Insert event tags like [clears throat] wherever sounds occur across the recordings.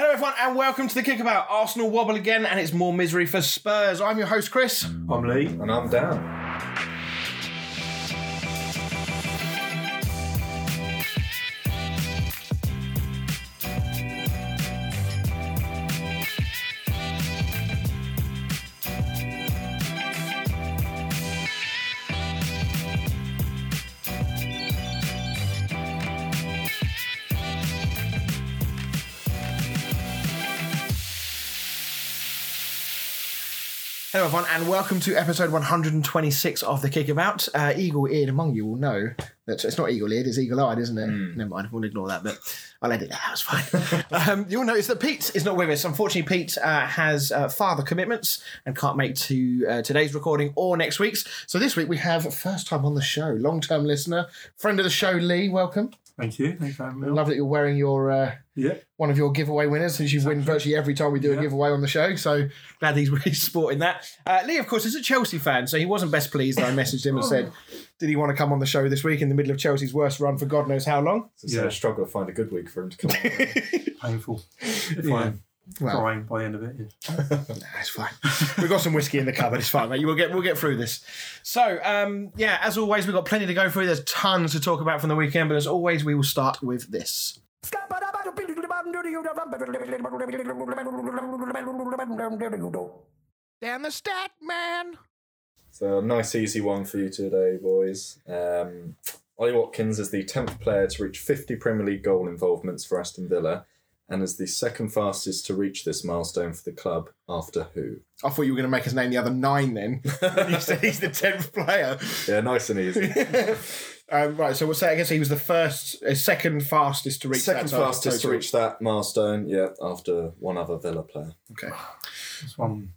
Hello, everyone, and welcome to the Kickabout. Arsenal wobble again, and it's more misery for Spurs. I'm your host, Chris. I'm Lee. And I'm down. Everyone, and welcome to episode 126 of the Kickabout. Uh, eagle eared among you will know that it's not eagle eared, it's eagle eyed, isn't it? Never mind, we'll ignore that, but I'll edit that, that's fine. [laughs] um, you'll notice that Pete is not with us. Unfortunately, Pete uh, has uh, father commitments and can't make to uh, today's recording or next week's. So this week we have first time on the show, long term listener, friend of the show, Lee. Welcome. Thank you. Thanks for having me. Love that you're wearing your. Uh, Yeah. one of your giveaway winners, since you win virtually every time we do a giveaway on the show. So glad he's [laughs] really sporting that. Uh, Lee, of course, is a Chelsea fan, so he wasn't best pleased. that I messaged him and said, [laughs] "Did he want to come on the show this week in the middle of Chelsea's worst run for God knows how long?" It's Yeah. a struggle to find a good week for him to come on. [laughs] Painful. If Yeah. I'm Well, crying by the end of it. Yeah. [laughs] That's fine. We've got some whiskey in the cupboard. It's fine, mate. We'll get we'll get through this. So, um, yeah, as always, we've got plenty to go through. There's tons to talk about from the weekend, but as always, we will start with this. Down the stat, man. so a nice easy one for you today, boys. Um, Ollie Watkins is the 10th player to reach 50 Premier League goal involvements for Aston Villa and is the second fastest to reach this milestone for the club after who? I thought you were going to make us name the other nine then. [laughs] you said he's the tenth player. Yeah, nice and easy. [laughs] um, right, so we'll say I guess he was the first, uh, second fastest to reach Second that total- fastest to reach that milestone, yeah, after one other Villa player. Okay. It's one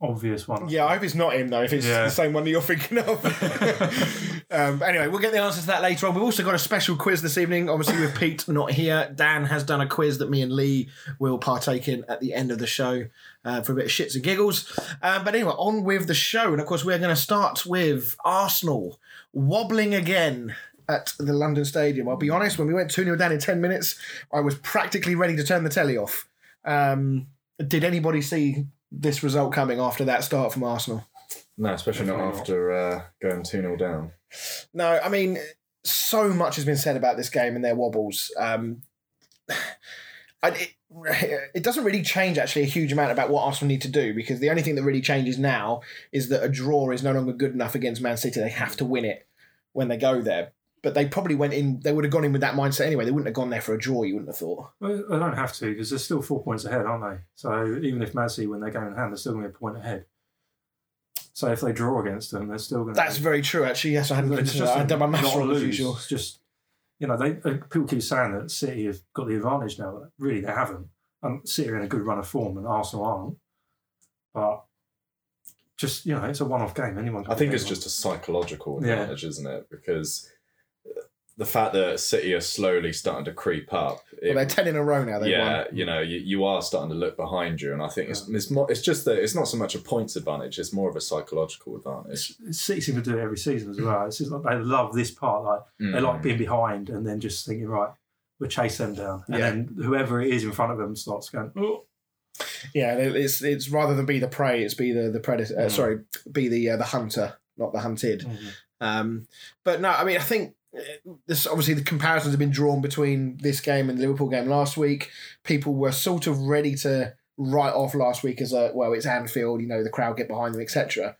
obvious one. Yeah, I hope it's not him though. If it's Yeah. the same one that you're thinking of. [laughs] [laughs] um, anyway, we'll get the answers to that later on. We've also got a special quiz this evening. Obviously, with Pete not here, Dan has done a quiz that me and Lee will partake in at the end of the show uh, for a bit of shits and giggles. Um, but anyway, on with the show, and of course, we're going to start with Arsenal wobbling again. At the London Stadium. I'll be honest, when we went 2 0 down in 10 minutes, I was practically ready to turn the telly off. Um, did anybody see this result coming after that start from Arsenal? No, especially not Definitely not. after uh, going 2 0 down. No, I mean, so much has been said about this game and their wobbles. Um, [sighs] I, it, it doesn't really change actually a huge amount about what Arsenal need to do because the only thing that really changes now is that a draw is no longer good enough against Man City. They have to win it when they go there. But they probably went in. They would have gone in with that mindset anyway. They wouldn't have gone there for a draw. You wouldn't have thought. Well, they don't have to because they're still four points ahead, aren't they? So even if Man when they're going in hand, they're still going to be a point ahead. So if they draw against them, they're still going to. That's very true. Actually, yes, I hadn't It's considered that. I done my maths not a wrong as lose. usual. It's just, you know, they uh, people keep saying that City have got the advantage now. But really, they haven't. And City are in a good run of form, and Arsenal aren't. But just you know, it's a one-off game. Anyone. Can I think it's anyone. just a psychological Yeah. advantage, isn't it? Because the fact that City are slowly starting to creep up. Well, they're ten in a row now. Yeah, won. you know, you, you are starting to look behind you, and I think it's it's, more, it's just that it's not so much a points advantage; it's more of a psychological advantage. City seem to do it every season as well. It's just like they love this part. Like they like Mm. being behind and then just thinking, right, we'll chase them down, and Yeah. then whoever it is in front of them starts going, oh, Yeah, it's it's rather than be the prey, it's be the the predator. Uh, Mm. sorry, be the uh, the hunter, not the hunted. Mhm. Um, but no, I mean, I think uh, this obviously the comparisons have been drawn between this game and the Liverpool game last week. People were sort of ready to write off last week as a well, it's Anfield, you know, the crowd get behind them, etc.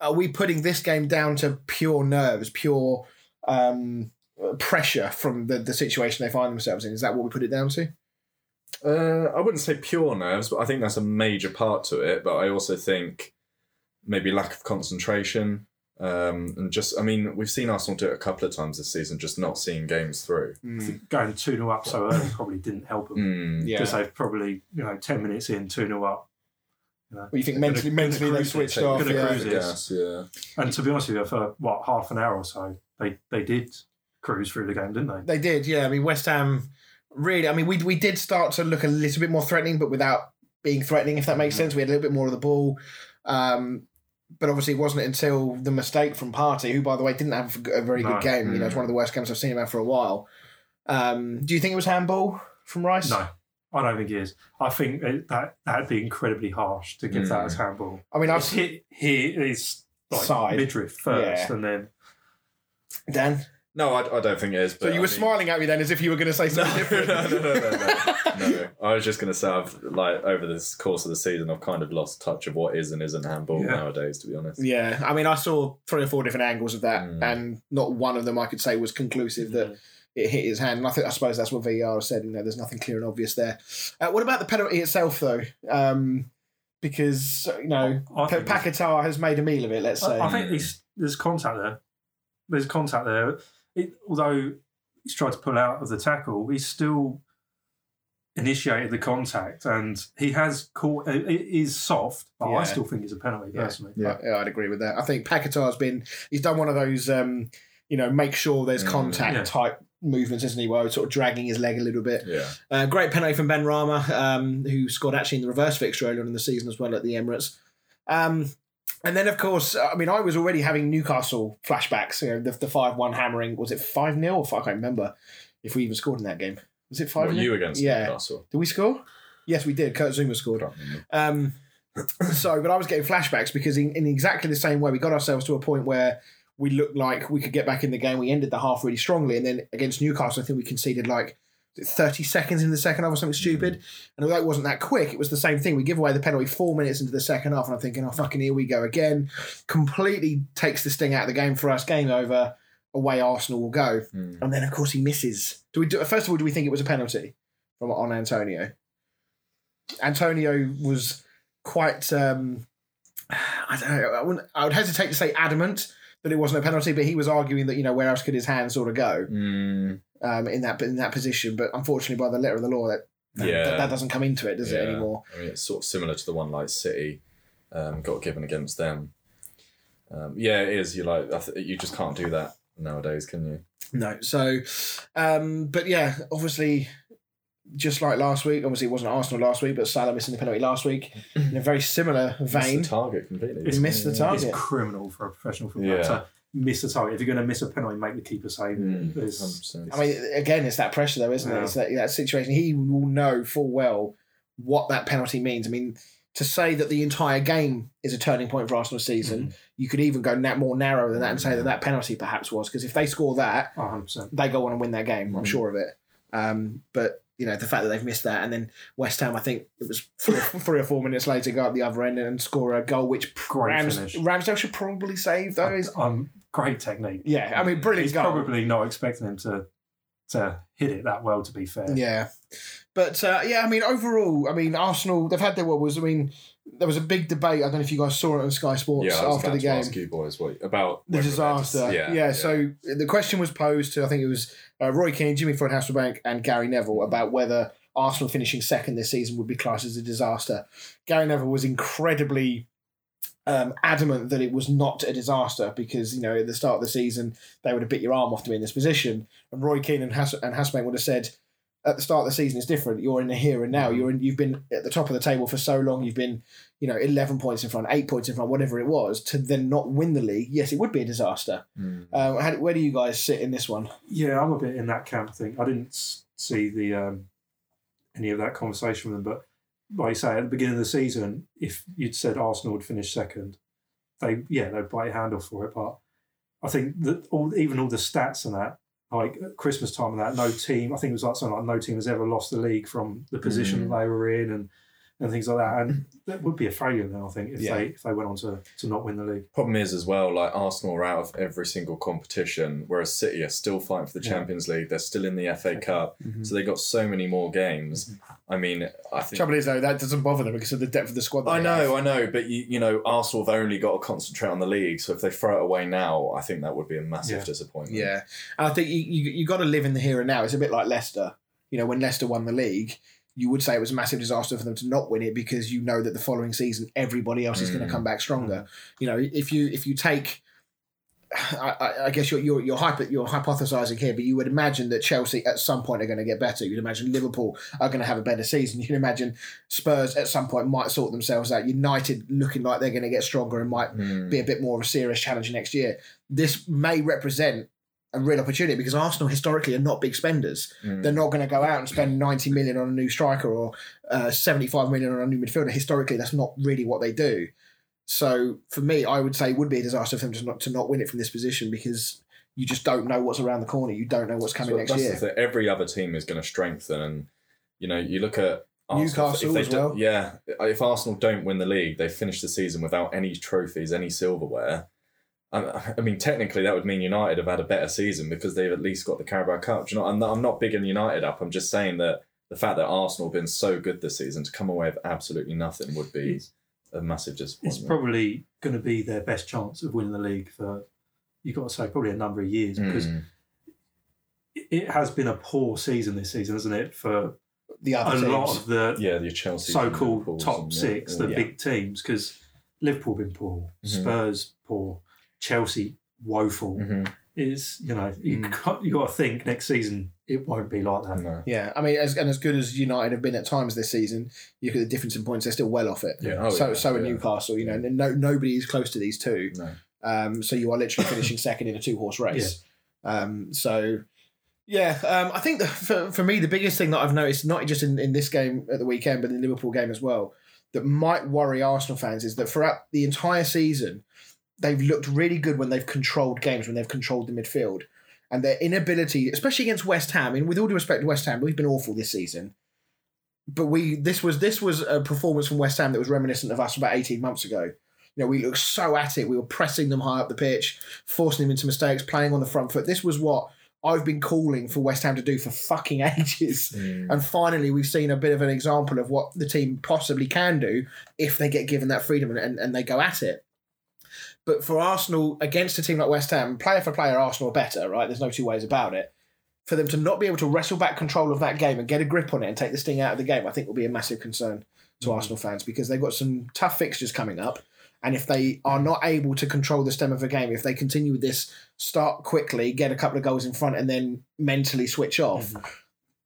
Are we putting this game down to pure nerves, pure um, pressure from the the situation they find themselves in? Is that what we put it down to? Uh, I wouldn't say pure nerves, but I think that's a major part to it. But I also think maybe lack of concentration. Um, and just, I mean, we've seen Arsenal do it a couple of times this season, just not seeing games through. I think going 2 0 up so early probably didn't help them. Mm. Yeah. Because they've probably, you know, 10 minutes in, 2 0 up. You know. Well, you think Gonna- mentally, gonna mentally they cruise it, switched off? Yeah. cruise yeah. And to be honest with you, for what, half an hour or so, they, they did cruise through the game, didn't they? They did, yeah. I mean, West Ham really. I mean, we we did start to look a little bit more threatening, but without being threatening, if that makes sense. We had a little bit more of the ball, um, but obviously, it wasn't until the mistake from Partey, who, by the way, didn't have a very No. good game. You know, it's one of the worst games I've seen him have for a while. Um, do you think it was handball from Rice? No, I don't think it is. I think it, that that'd be incredibly harsh to give that Mm. as handball. I mean, I've hit here is like Side. midriff first, Yeah. and then Dan. No, I, I don't think it is. But So you I were mean- smiling at me then, as if you were going to say No, something different. [laughs] no, no, no, no, no. no. [laughs] I was just going to say, I've like over this course of the season, I've kind of lost touch of what is and isn't handball Yeah. nowadays. To be honest, Yeah, I mean, I saw three or four different angles of that, Mm. and not one of them I could say was conclusive that it hit his hand. And I think I suppose that's what VAR said. You know, there's nothing clear and obvious there. Uh, what about the penalty itself, though? Um, because you know, I think it's- Paquetá has made a meal of it. Let's say. I, I think there's, there's contact there. There's contact there. It, although he's tried to pull out of the tackle, he's still initiated the contact, and he has caught. It it is soft, but Yeah. I still think it's a penalty Yeah. personally. Yeah. Yeah, I'd agree with that. I think Paquetá been he's done one of those um, you know make sure there's Mm, contact yeah. type movements, isn't he? Where he's sort of dragging his leg a little bit. yeah, Uh, great penalty from Benrahma, um, who scored actually in the reverse fixture earlier on in the season as well at the Emirates. Um, and then, of course, I mean, I was already having Newcastle flashbacks. You know, the, the five one hammering was it five 0 or five, I can't remember if we even scored in that game. Was it five? what, you against Yeah. Newcastle? Did we score? Yes, we did. Kurt Zouma scored. Um, [clears throat] so, but I was getting flashbacks because in, in exactly the same way, we got ourselves to a point where we looked like we could get back in the game. We ended the half really strongly, and then against Newcastle, I think we conceded like 30 seconds in the second half or something stupid. And although it wasn't that quick, it was the same thing. We give away the penalty four minutes into the second half, and I'm thinking, oh, fucking here we go again. Completely takes the sting out of the game for us. Game over. Away Arsenal will go. Hmm. And then, of course, he misses. Do we do, first of all, do we think it was a penalty from on Antonio? Antonio was quite. Um, [sighs] I don't know. I, wouldn't, I would hesitate to say adamant that it wasn't a penalty, but he was arguing that you know where else could his hand sort of go Hmm. um, in that in that position. But unfortunately, by the letter of the law, that that, Yeah. that doesn't come into it, does it anymore? I mean, it's sort of similar to the one like City um, got given against them. Um, yeah, it is. You like you just can't do that nowadays, can you? No. So, um, but yeah, obviously, just like last week, obviously it wasn't Arsenal last week, but Salah missing the penalty last week in a very similar Missed vein. the target completely. He missed the target. It's criminal for a professional footballer Yeah. to miss a target. If you're going to miss a penalty, make the keeper save. Mm, I mean, again, it's that pressure, though, isn't it? It's that, that situation. He will know full well what that penalty means. I mean, to say that the entire game is a turning point for Arsenal season, you could even go na- more narrow than that and say that that penalty perhaps was. Because if they score that, 100%. they go on and win their game. I'm Mhm. sure of it. Um, but you know the fact that they've missed that, and then West Ham, I think it was three, [laughs] three or four minutes later, go up the other end and score a goal, which Great Rams, finish. Ramsdale should probably save. those. is Um, great technique. yeah, I mean, brilliant He's goal. probably not expecting him to to hit it that well. To be fair, Yeah, but uh, yeah, I mean, overall, I mean, Arsenal they've had their wobbles. I mean, there was a big debate. I don't know if you guys saw it on Sky Sports yeah, I was after the game. ask you boys what about the whether they're disaster. yeah, So the question was posed to I think it was uh, Roy Keane, Jimmy Floyd Hasselbaink, and Gary Neville about whether Arsenal finishing second this season would be classed as a disaster. Gary Neville was incredibly um, adamant that it was not a disaster because you know at the start of the season they would have bit your arm off to be in this position, and Roy Keane and, Hass- and Hasselbaink would have said. At the start of the season, it's different. You're in the here and now. You're in. You've been at the top of the table for so long. You've been, you know, eleven points in front, eight points in front, whatever it was. To then not win the league, yes, it would be a disaster. Hmm. Um, how, where do you guys sit in this one? yeah, I'm a bit in that camp thing. I didn't see the um, any of that conversation with them, but like you say, at the beginning of the season, if you'd said Arsenal would finish second, they yeah they'd bite your hand off for it. But I think that all even all the stats and that. Like Christmas time and that, no team. I think it was like something like no team has ever lost the league from the position Mm. that they were in, and and things like that. And that would be a failure now. I think if Yeah. they if they went on to, to not win the league. Problem is as well, like Arsenal are out of every single competition, whereas City are still fighting for the Yeah. Champions League. They're still in the FA Okay. Cup, Mm-hmm. so they got so many more games. I mean, I think Trouble is though, that doesn't bother them because of the depth of the squad. I know, have. I know, but you, you know, Arsenal have only got to concentrate on the league. So if they throw it away now, I think that would be a massive Yeah. disappointment. Yeah, and I think you you, you got to live in the here and now. It's a bit like Leicester. You know, when Leicester won the league, you would say it was a massive disaster for them to not win it because you know that the following season everybody else is going Mm. to come back stronger. You know, if you if you take. I, I- I guess you're you're you're, hypo, you're hypothesizing here, but you would imagine that Chelsea at some point are going to get better. You'd imagine Liverpool are going to have a better season. [laughs] You'd imagine Spurs at some point might sort themselves out. United looking like they're going to get stronger and might Hmm. be a bit more of a serious challenge next year. This may represent a real opportunity because Arsenal historically are not big spenders. Mm. They're not going to go out and spend 90 million on a new striker or uh, 75 million on a new midfielder. Historically, that's not really what they do. So for me, I would say it would be a disaster for them to not to not win it from this position because you just don't know what's around the corner. You don't know what's coming So next year. Every other team is going to strengthen, and you know, you look at Arsenal, Newcastle as well. Yeah, if Arsenal don't win the league, they finish the season without any trophies, any silverware. I I mean, technically, that would mean United have had a better season because they've at least got the Carabao Cup. Do you know, I'm not, I'm not bigging United up. I'm just saying that the fact that Arsenal have been so good this season to come away with absolutely nothing would be It's- a massive disappointment. It's probably going to be their best chance of winning the league for, you've got to say, probably a number of years because Mm. it- it has been a poor season this season, hasn't it, for the a other teams. lot of the yeah, the Chelsea so-called top and, six, the yeah. big teams, because Liverpool been poor, Mhm. Spurs poor, Chelsea woeful. Mhm. Is you know you Mm. got, you got to think next season it won't be like that. No. Yeah, I mean, as and as good as United have been at times this season, you look at the difference in points; they're still well off it. Yeah, oh, so yeah, so are yeah. Newcastle. You know, and no nobody is close to these two. No. Um, so you are literally finishing [coughs] second in a two horse race. Yeah. Um, so yeah, um, I think the, for for me the biggest thing that I've noticed, not just in, in this game at the weekend, but in the Liverpool game as well, that might worry Arsenal fans is that throughout the entire season, they've looked really good when they've controlled games, when they've controlled the midfield. And their inability, especially against West Ham, and with all due respect to West Ham, we've been awful this season. But we this was this was a performance from West Ham that was reminiscent of us about 18 months ago. You know, we looked so at it. We were pressing them high up the pitch, forcing them into mistakes, playing on the front foot. This was what I've been calling for West Ham to do for fucking [laughs] ages. Mm. And finally, we've seen a bit of an example of what the team possibly can do if they get given that freedom and, and, and they go at it. But for Arsenal, against a team like West Ham, player for player, Arsenal are better, right? There's no two ways about it. For them to not be able to wrestle back control of that game and get a grip on it and take the sting out of the game, I think will be a massive concern to Mhm. Arsenal fans because they've got some tough fixtures coming up. And if they are not able to control the stem of a game, if they continue with this, start quickly, get a couple of goals in front, and then mentally switch off, Mhm.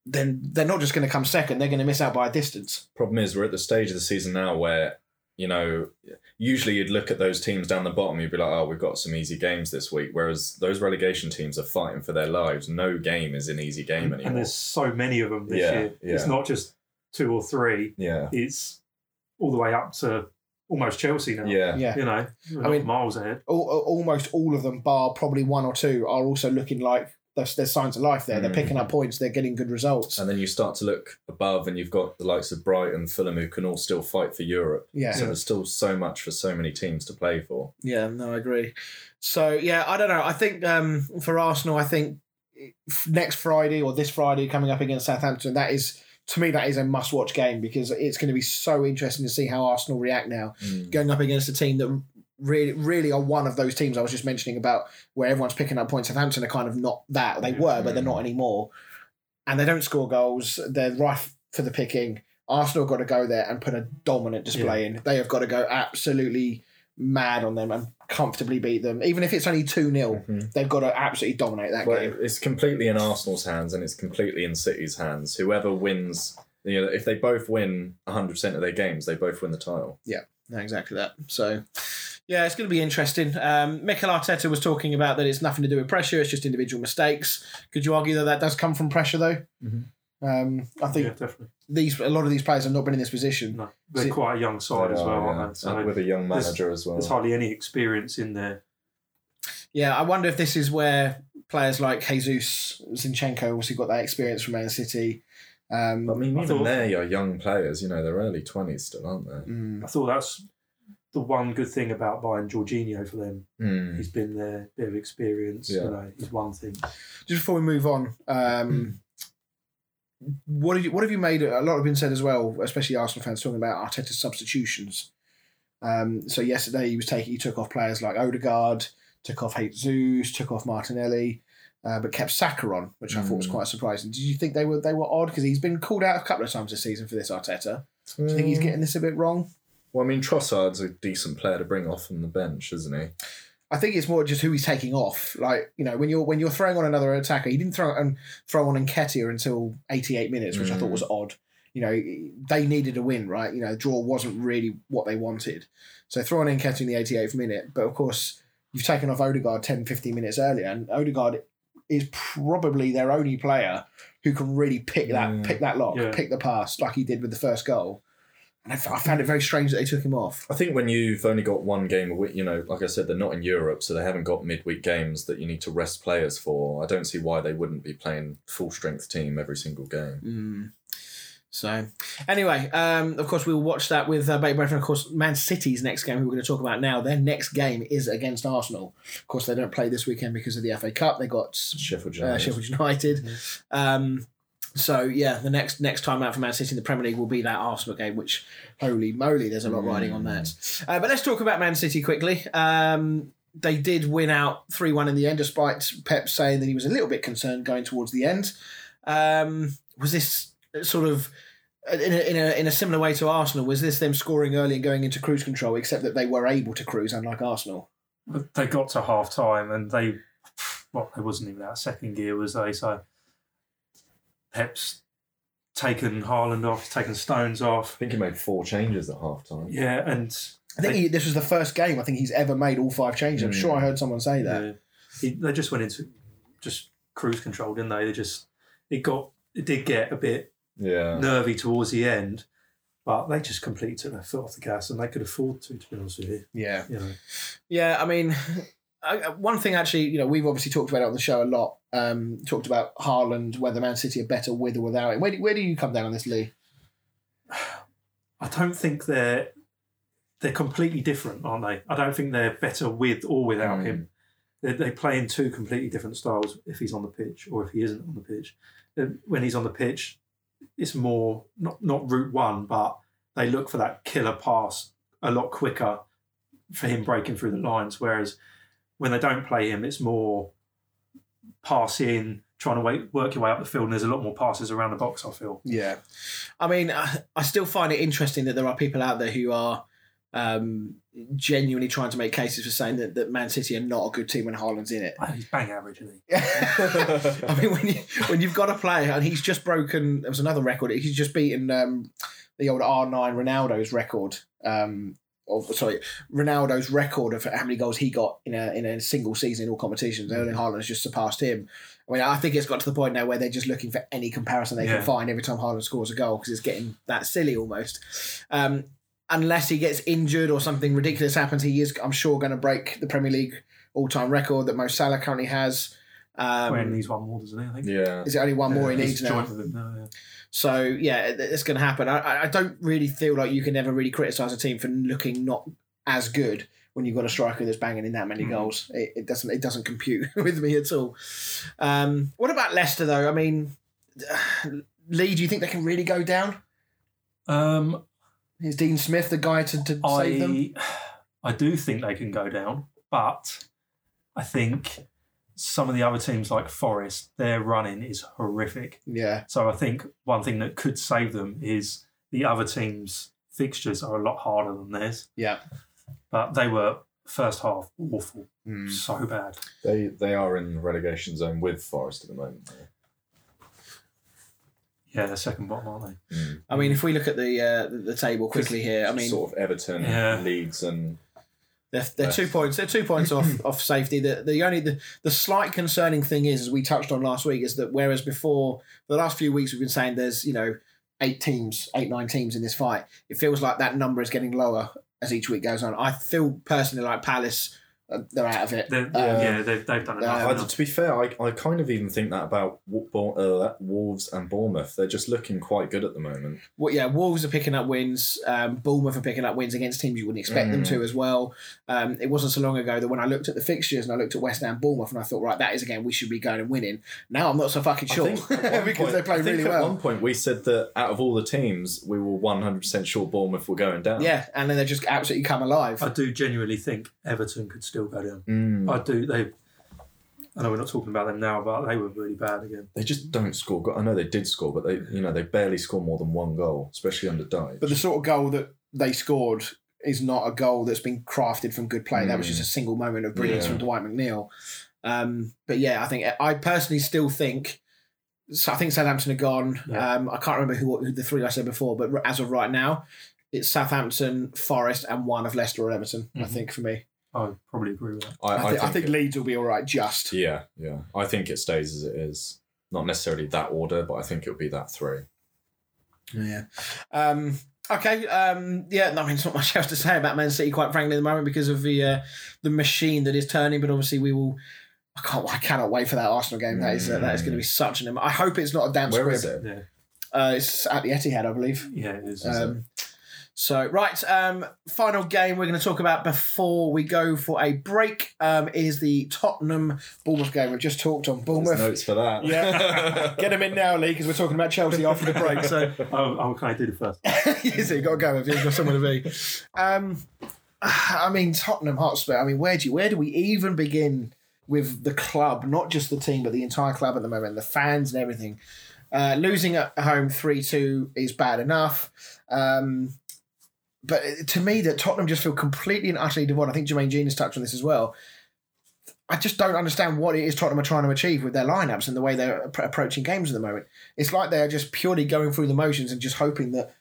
then they're not just going to come second; they're going to miss out by a distance. problem is we're at the stage of the season now where you know usually you'd look at those teams down the bottom you'd be like oh we've got some easy games this week whereas those relegation teams are fighting for their lives no game is an easy game anymore and there's so many of them this Yeah, year. It's not just two or three. yeah It's all the way up to almost Chelsea now. yeah Yeah, You know, I mean- miles ahead. Al- al- almost all of them, bar probably one or two, are also looking like there's, there's signs of life there. They're Mm. picking up points. They're getting good results. and then you start to look above and you've got the likes of Brighton Fulham who can all still fight for Europe Yeah, so there's still so much for so many teams to play for yeah, no, I agree. So yeah, I don't know. I think um, for Arsenal, I think next Friday or this Friday coming up against Southampton, that is to me that is a must-watch game because it's going to be so interesting to see how Arsenal react now Mm. going up against a team that really really are one of those teams I was just mentioning about where everyone's picking up points. Southampton are kind of not that. They were, but they're not anymore. And they don't score goals. They're rife for the picking. Arsenal got to go there and put a dominant display in. They have got to go absolutely mad on them and comfortably beat them. Even if it's only 2 0, Mhm. they've got to absolutely dominate that Well, game. it's completely in Arsenal's hands and it's completely in City's hands. Whoever wins, you know, if they both win 100% of their games, they both win the title. Yeah, exactly that. So, yeah, it's going to be interesting. Um, Mikel Arteta was talking about that it's nothing to do with pressure; it's just individual mistakes. Could you argue that that does come from pressure, though? Mhm. Um, I think Yeah, definitely. these a lot of these players have not been in this position. No, they're See- quite a young side as well, are, aren't yeah. they? So And with a young manager as well. there's hardly any experience in there. Yeah, I wonder if this is where players like Jesus Zinchenko obviously got that experience from Man City. Um, I mean, even thought- they are young players. You know, they're early twenties still, aren't they? mm, I thought that's the one good thing about buying Jorginho for them. Mm. He's been there, bit of experience. Yeah. You know, he's one thing. just before we move on, um, what have you what have you made? A lot have been said as well, especially Arsenal fans talking about Arteta's substitutions. Um, so yesterday he was taking he took off players like Odegaard, took off Jesus, took off Martinelli, uh, but kept Saka on, which I thought was Mm. quite surprising. Did you think they were they were odd because he's been called out a couple of times this season for this Arteta? Do you think he's getting this a bit wrong? Well, I mean, Trossard's a decent player to bring off from the bench, isn't he? I think it's more just who he's taking off. Like you know, when you're when you're throwing on another attacker, he didn't throw and throw on Nketiah until 88 minutes, which I thought Mm. was odd. You know, they needed a win, right? You know, the draw wasn't really what they wanted, so throw on Nketiah in the 88th minute. But of course, you've taken off Odegaard 10, 15 minutes earlier, and Odegaard is probably their only player who can really pick that Mm. pick that lock, Yeah. pick the pass like he did with the first goal. And I, f- I found it very strange that they took him off. I think when you've only got one game a week, you know, like I said, they're not in Europe, so they haven't got midweek games that you need to rest players for. I don't see why they wouldn't be playing full strength team every single game. Mm. So, anyway, um, of course, we'll watch that with uh, Baby Breath. And of course, Man City's next game, who we're going to talk about now, their next game is against Arsenal. Of course, they don't play this weekend because of the FA Cup. They got Sheffield uh, United. Sheffield United. Um, so yeah, the next next time out for Man City in the Premier League will be that Arsenal game. Which holy moly, there's a lot riding on that. Uh, but let's talk about Man City quickly. Um, they did win out three one in the end, despite Pep saying that he was a little bit concerned going towards the end. Um, was this sort of in a, in a in a similar way to Arsenal? Was this them scoring early and going into cruise control, except that they were able to cruise, unlike Arsenal? They got to half time and they, well, they wasn't even out of second gear, was they? So Pep's taken Haaland off, he's taken Stones off. I think he made four changes at half time. Yeah, and I think he, this was the first game I think he's ever made all five changes. I'm Mm. sure I heard someone say that. yeah, he, they just went into just cruise control, didn't they? They just it got it did get a bit Yeah. nervy towards the end, but they just completely took their foot off the gas, and they could afford to. To be honest with you, Yeah. you know, Yeah, I mean, I, I- one thing actually, you know, we've obviously talked about it on the show a lot. Um, talked about Haaland, whether Man City are better with or without him. Where do, where do you come down on this, Lee? [sighs] I don't think they're they're completely different, aren't they? I don't think they're better with or without Mm. him. They, they play in two completely different styles if he's on the pitch or if he isn't on the pitch. Uh, When he's on the pitch, it's more not not route one, but they look for that killer pass a lot quicker for him breaking through the lines. Whereas when they don't play him, it's more pass in, trying to wait, work your way up the field, and there's a lot more passes around the box. I feel. Yeah, I mean, I, I still find it interesting that there are people out there who are um, genuinely trying to make cases for saying that, that Man City are not a good team when Haaland's in it. He's bang average, isn't he? [laughs] I mean, when you when you've got a player and he's just broken, there was another record. He's just beaten um, the old R nine Ronaldo's record. Um, or sorry, Ronaldo's record of how many goals he got in a in a single season in all competitions. Erling Haaland has just surpassed him. I mean, I think it's got to the point now where they're just looking for any comparison they Yeah. can find every time Haaland scores a goal because it's getting that silly almost. Um, unless he gets injured or something ridiculous happens, he is, I'm sure, going to break the Premier League all time record that Mo Salah currently has. Um, When he's one more, doesn't he? I think. Yeah. is it only one more he He's needs now? joined with him now, yeah. So yeah, it's going to happen. I- I, I don't really feel like you can ever really criticise a team for looking not as good when you've got a striker that's banging in that many Mhm. goals. It, it doesn't it doesn't compute [laughs] with me at all. Um, what about Leicester though? I mean, [sighs] Lee, do you think they can really go down? Um, Is Dean Smith the guy to, to save them? I [sighs] I do think they can go down, but I think some of the other teams like Forest, their running is horrific. Yeah, So I think one thing that could save them is the other teams' fixtures are a lot harder than theirs. yeah. But they were first half awful, Mm. so bad. They they are in the relegation zone with Forest at the moment. though. Yeah, they're second bottom, aren't they? Mm. I mean, if we look at the uh, the, the table quickly here, I mean, sort of Everton, Yeah. Leeds, and They're, they're two points. They're two points off [laughs] off safety. The the only the, the slight concerning thing is, as we touched on last week, is that whereas before the last few weeks we've been saying there's you know eight teams, eight nine teams in this fight, it feels like that number is getting lower as each week goes on. I feel personally like Palace, they're out of it. They're, Um, yeah, they've, they've done enough. uh, I, to be fair, I, I kind of even think that about uh, Wolves and Bournemouth. They're just looking quite good at the moment. Well, yeah, Wolves are picking up wins. Um, Bournemouth are picking up wins against teams you wouldn't expect them Mm. to as well. Um, it wasn't so long ago that when I looked at the fixtures and I looked at West Ham, Bournemouth, and I thought, right, that is a game we should be going and winning. Now I'm not so fucking sure I think at [laughs] one because point- they play I think really at well. At one point we said that out of all the teams, we were one hundred percent sure Bournemouth were going down. Yeah, and then they just absolutely come alive. I do genuinely think Everton could still go down. Mm. I do. They. I know we're not talking about them now, but they were really bad again. They just don't score. go- I know they did score, but they you know they barely score more than one goal, especially under Dyche. But the sort of goal that they scored is not a goal that's been crafted from good play. That was Mm. just a single moment of brilliance Yeah. from Dwight McNeil. Um, but yeah, I think I personally still think. So I think Southampton are gone. Yeah. Um, I can't remember who, who the three I said before, but as of right now, it's Southampton, Forest, and one of Leicester or Everton. I Mhm. think for me. I probably agree with that. I, I, think, I think it- Leeds will be all right. Just Yeah, yeah. I think it stays as it is. Not necessarily that order, but I think it'll be that three. Yeah. Um, okay. Um, yeah. No, I mean, there's not much else to say about Man City, quite frankly, at the moment because of the uh, the machine that is turning. But obviously, we will. I can't. I cannot wait for that Arsenal game. That is uh, that is going to be such an. I hope it's not a damn Where squib. is it? Yeah, Uh, it's at the Etihad, I believe. yeah, it is. Um, so right, um, final game we're going to talk about before we go for a break um, is the Tottenham Bournemouth game. We've just talked on There's Bournemouth. notes for that. Yeah. [laughs] Get them in now, Lee, because we're talking about Chelsea after the break. So [laughs] oh, oh, can I do the first? [laughs] so you got to go if you've got somewhere to be. Um, I mean, Tottenham Hotspur. I mean, where do you, where do we even begin with the club? Not just the team, but the entire club at the moment, the fans and everything. Uh, losing at home three two is bad enough. Um, but to me, that Tottenham just feel completely and utterly devoid. I think Jermaine Jenas has touched on this as well. I just don't understand what it is Tottenham are trying to achieve with their lineups and the way they're approaching games at the moment. It's like they're just purely going through the motions and just hoping that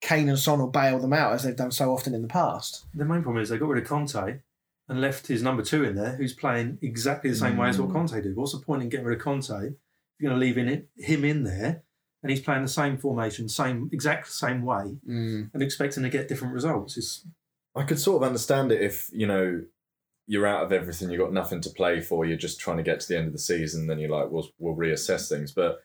Kane and Son will bail them out as they've done so often in the past. The main problem is they got rid of Conte and left his number two in there, who's playing exactly the same way as what mm. Conte did. What's the point in getting rid of Conte if you're going to leave in it, him in there and he's playing the same formation, same exact same way, mm. and expecting to get different results? is. I could sort of understand it if, you know, you're out of everything, you've got nothing to play for, you're just trying to get to the end of the season, then you're like, we'll, we'll reassess things. But,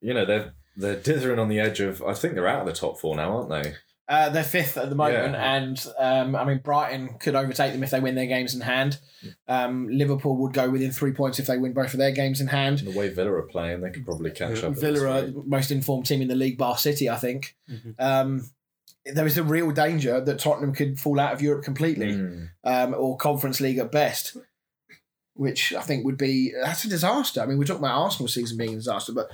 you know, they're, they're dithering on the edge of, I think they're out of the top four now, aren't they? Uh, they're fifth at the moment, Yeah. and um, I mean Brighton could overtake them if they win their games in hand. Um, Liverpool would go within three points if they win both of their games in hand. And the way Villa are playing, they could probably catch up. Villa are the most informed team in the league, bar City, I think. Mhm. Um, there is a real danger that Tottenham could fall out of Europe completely, Mm. um, or Conference League at best, which I think would be that's a disaster. I mean, we're talking about Arsenal season being a disaster, but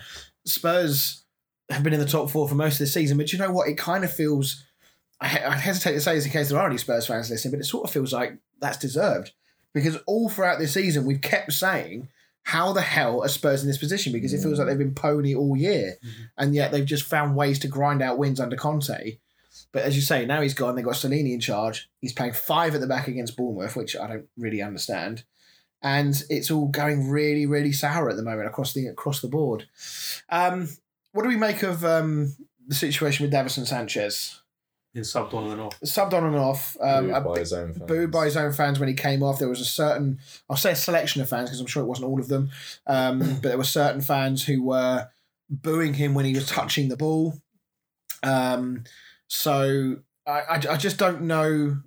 Spurs have been in the top four for most of the season. But you know what? It kind of feels. I, hesitate to say this in case there are any Spurs fans listening, but it sort of feels like that's deserved because all throughout this season we've kept saying. How the hell are Spurs in this position? Because it feels like they've been pony all year, and yet they've just found ways to grind out wins under Conte. But as you say, now he's gone. They've got Stellini in charge. He's playing five at the back against Bournemouth, which I don't really understand. And it's all going really, really sour at the moment across the across the board. Um, what do we make of um, the situation with Davinson Sanchez? been subbed on and off. Subbed on and off. Um, Booed by bit- his own fans. booed by his own fans when he came off. There was a certain, I'll say a selection of fans because I'm sure it wasn't all of them, um, [clears throat] but there were certain fans who were booing him when he was touching the ball. Um, so I, I, I just don't know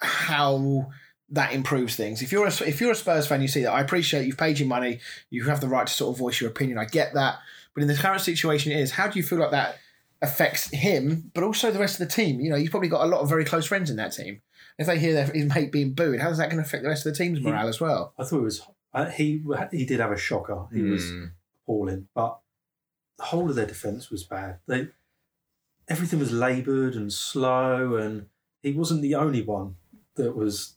how that improves things. If you're a, if you're a Spurs fan, you see that. I appreciate you've paid your money. You have the right to sort of voice your opinion. I get that. But in the current situation it is, how do you feel like that affects him, but also the rest of the team? You know, he's probably got a lot of very close friends in that team. If they hear their, his mate being booed, how is that going to affect the rest of the team's morale as well? I thought it was uh, he he did have a shocker. He was Mm. appalling, but the whole of their defence was bad. They everything was laboured and slow, and he wasn't the only one that was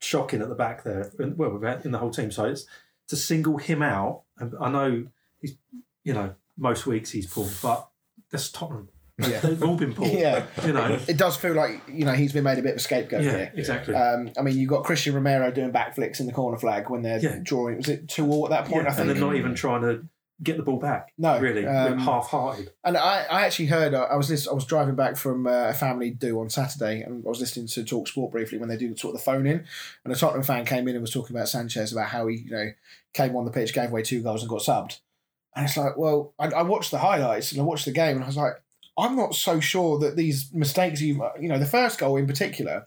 shocking at the back there. And, well, in the whole team. So it's to single him out. And I know he's you know most weeks he's poor, but that's Tottenham. Yeah. [laughs] They've all been poor. Yeah. you know. It does feel like you know he's been made a bit of a scapegoat Yeah, here. exactly. Um, I mean, you've got Cristian Romero doing backflips in the corner flag when they're Yeah. drawing. Was it two all at that point? Yeah, I and they're not even trying to get the ball back. No, really, um, half-hearted. And I, I actually heard uh, I was lis- I was driving back from uh, a family do on Saturday, and I was listening to Talk Sport briefly when they do sort of the phone in, and a Tottenham fan came in and was talking about Sanchez about how he you know came on the pitch, gave away two goals, and got subbed. And it's like, well, I, I watched the highlights and I watched the game, and I was like, I'm not so sure that these mistakes you you know the first goal in particular.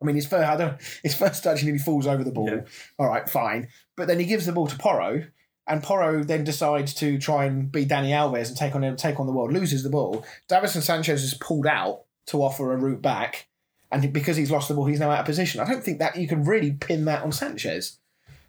I mean, his first, I don't, [laughs] his first touch and he falls over the ball. Yeah. All right, fine. But then he gives the ball to Porro, and Porro then decides to try and beat Danny Alves and take on him, take on the world, loses the ball. Davinson Sanchez is pulled out to offer a route back, and because he's lost the ball, he's now out of position. I don't think that you can really pin that on Sanchez.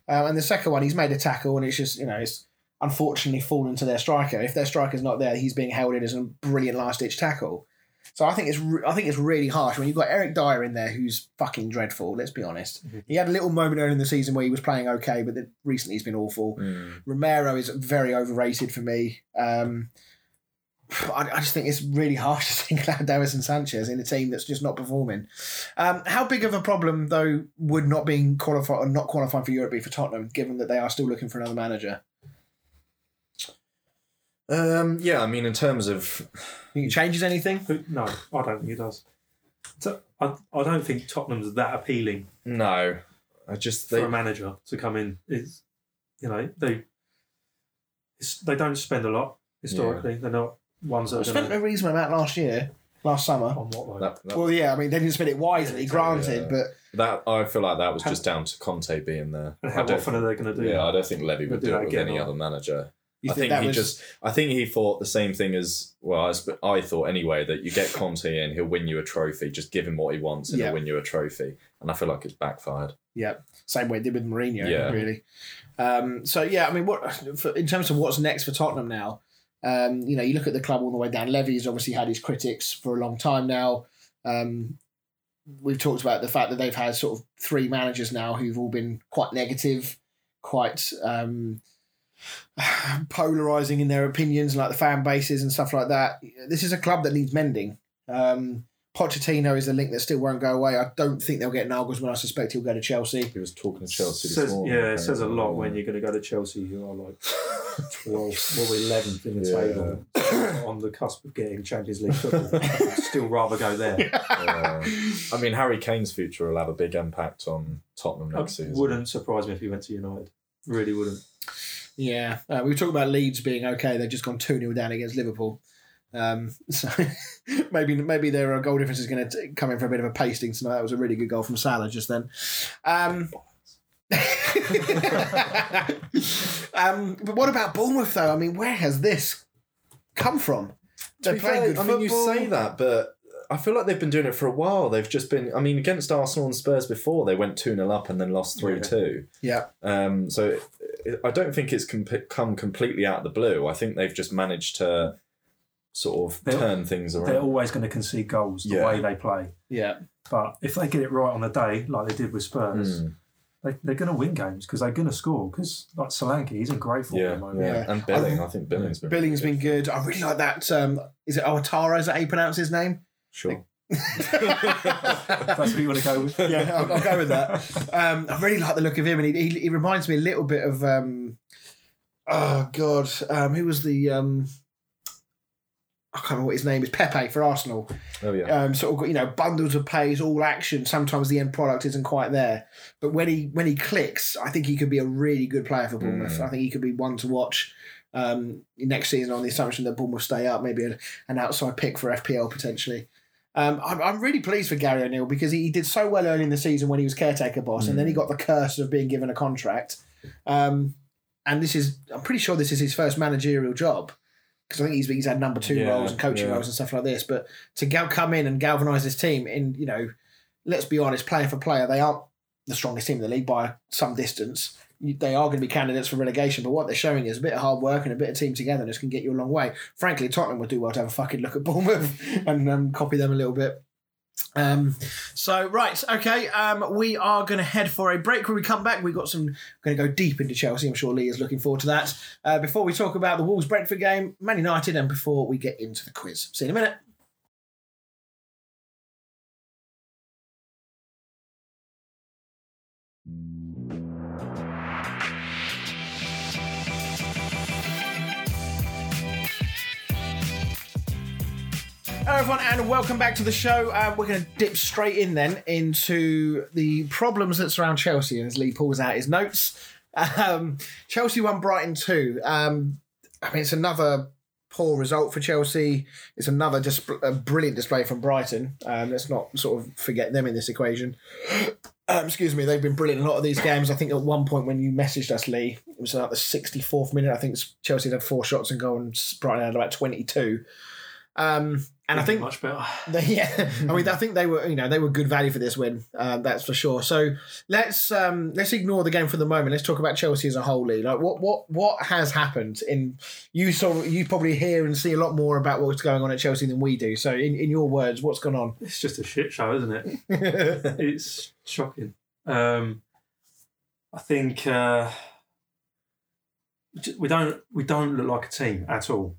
Um, and the second one, he's made a tackle, and it's just you know it's unfortunately fallen to their striker. If their striker's not there, he's being held in as a brilliant last ditch tackle. So I think it's re- I think it's really harsh when you've got Eric Dier in there, who's fucking dreadful. Let's be honest. He had a little moment early in the season where he was playing okay, but recently he's been awful. Mm. Romero is very overrated for me. Um, I, I just think it's really harsh [laughs] to single out and Sanchez in a team that's just not performing. Um, how big of a problem, though, would not being qualified or not qualifying for Europe be for Tottenham, given that they are still looking for another manager? Um, yeah, I mean, in terms of Think it changes anything? Who- No, I don't think it does. So, I, I don't think Tottenham's that appealing no, I just for they, a manager to come in. Is you know they it's, they don't spend a lot historically. They're not ones that I are spent going a reasonable amount last year, last summer. on what like, that, that, Well, yeah, I mean, they didn't spend it wisely, Yeah, granted, yeah. but that I feel like that was How- just down to Conte being there. and I how don't often are they going to do Yeah, that? I don't think Levy would do do that it with again, any or- other manager. You I think that he was just. I think he thought the same thing as well. As I thought anyway that you get Conte in, he'll win you a trophy. Just give him what he wants, and Yeah. he'll win you a trophy. And I feel like it's backfired. yeah, same way it did with Mourinho, Yeah. really. Um, so yeah, I mean, what for, in terms of what's next for Tottenham now? Um, you know, you look at the club all the way down. Levy's obviously had his critics for a long time now. Um, we've talked about the fact that they've had sort of three managers now who've all been quite negative, quite um, [sighs] polarizing in their opinions, like the fan bases and stuff like that. This is a club that needs mending. Um, Pochettino is the link that still won't go away. I don't think they'll get Nagelsmann. I suspect he'll go to Chelsea. He was talking to Chelsea this Says, morning. yeah, it says a lot when you're going to go to Chelsea, who are like 12th or 11th in the Yeah. table, [coughs] on the cusp of getting Champions League football. I'd still rather go there. [laughs] Yeah. I mean, Harry Kane's future will have a big impact on Tottenham It next season. wouldn't surprise me if he went to United. Really wouldn't. Yeah, uh, we were talking about Leeds being okay. They've just gone two 0 down against Liverpool. Um, [laughs] so maybe maybe their goal difference is going to come in for a bit of a pasting tonight. That was a really good goal from Salah just then. Um, [laughs] um, but what about Bournemouth though? I mean, where has this come from? They're playing fair, good I mean, you say that, but I feel like they've been doing it for a while. They've just been. I mean, against Arsenal and Spurs before, they went two 0 up and then lost three two. Yeah, Um, so I don't think it's com- come completely out of the blue. I think they've just managed to sort of They're- turn things around. They're always going to concede goals the Yeah. way they play. yeah, But if they get it right on the day, like they did with Spurs, Mm, they, they're going to win games because they're going to score. Because like Solanke, he's in great form at yeah, the moment. yeah, Yeah. and Billing. I think Billing's been Billing's really been good. I really like that. Um, is it Ouattara? Is that how you pronounce his name? Sure. That's what you want to go with. Yeah, I'll, I'll go with that. Um, I really like the look of him, and he, he, he reminds me a little bit of um, oh god, um, who was the um, I can't remember what his name is. Pepe for Arsenal. Oh yeah. Um, sort of got you know bundles of pace, all action. Sometimes the end product isn't quite there, but when he when he clicks, I think he could be a really good player for Bournemouth. Mm. I think he could be one to watch. Um, next season, on the assumption that Bournemouth stay up, maybe a, an outside pick for FPL potentially. Um, I'm, I'm really pleased for Gary O'Neill because he, he did so well early in the season when he was caretaker boss, and then he got the curse of being given a contract. Um, and this is, I'm pretty sure this is his first managerial job because I think he's he's had number two Yeah, roles and coaching yeah. roles and stuff like this. But to gal- come in and galvanise this team, in you know, let's be honest, player for player, they aren't the strongest team in the league by some distance. They are going to be candidates for relegation, but what they're showing is a bit of hard work and a bit of team togetherness can get you a long way. Frankly, Tottenham would do well to have a fucking look at Bournemouth [laughs] and um, copy them a little bit. Um, so right, okay, um, we are going to head for a break. When we come back, we've got some. Going to go deep into Chelsea. I'm sure Lee is looking forward to that. Uh, before we talk about the Wolves Brentford game, Man United, and before we get into the quiz. See you in a minute. Hello, everyone, and welcome back to the show. Um, we're going to dip straight in then into the problems that surround Chelsea as Lee pulls out his notes. Um, Chelsea won Brighton 2. Um, I mean, it's another poor result for Chelsea. It's another just a brilliant display from Brighton. Um, let's not sort of forget them in this equation. [clears throat] Um, excuse me, they've been brilliant in a lot of these games. I think at one point when you messaged us, Lee, it was about the 64th minute. I think Chelsea had four shots and goal, and Brighton had about 22. Um, and I think much better. [laughs] they, yeah, I mean, I think they were, you know, they were good value for this win. Um, that's for sure. So let's um, let's ignore the game for the moment. Let's talk about Chelsea as a whole. Lee. Like, what what what has happened? In you saw, you probably hear and see a lot more about what's going on at Chelsea than we do. So, in, in your words, what's gone on? It's just a shit show, isn't it? [laughs] it's shocking. Um, I think uh, we don't we don't look like a team at all.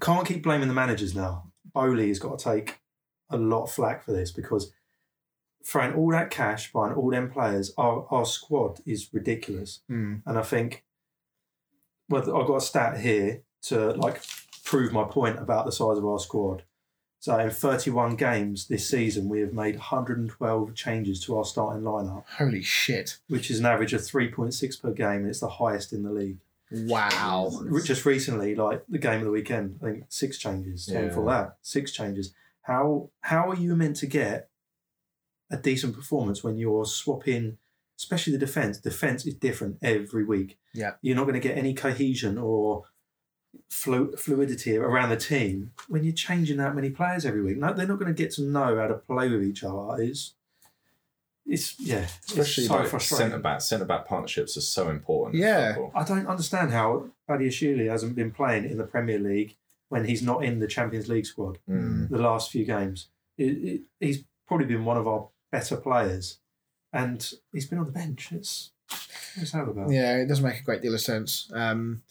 Can't keep blaming the managers now. Boehly has got to take a lot of flack for this because throwing all that cash buying all them players, our, our squad is ridiculous. Mm. And I think, well, I've got a stat here to like prove my point about the size of our squad. So in 31 games this season, we have made 112 changes to our starting lineup, Holy shit! which is an average of 3.6 per game. And it's the highest in the league. Wow. Just recently, like the game of the weekend, I think six changes. Yeah. for that, six changes. How how are you meant to get a decent performance when you're swapping, especially the defense? Defense is different every week. Yeah. you're not going to get any cohesion or flu- fluidity around the team when you're changing that many players every week. No, they're not going to get to know how to play with each other. It's it's yeah, Especially it's so like centre back. Centre back partnerships are so important. Yeah. I don't understand how Badiashile hasn't been playing in the Premier League when he's not in the Champions League squad Mm. the last few games. It, it, he's probably been one of our better players, and he's been on the bench. It's it's how about. Yeah, it doesn't make a great deal of sense. Um,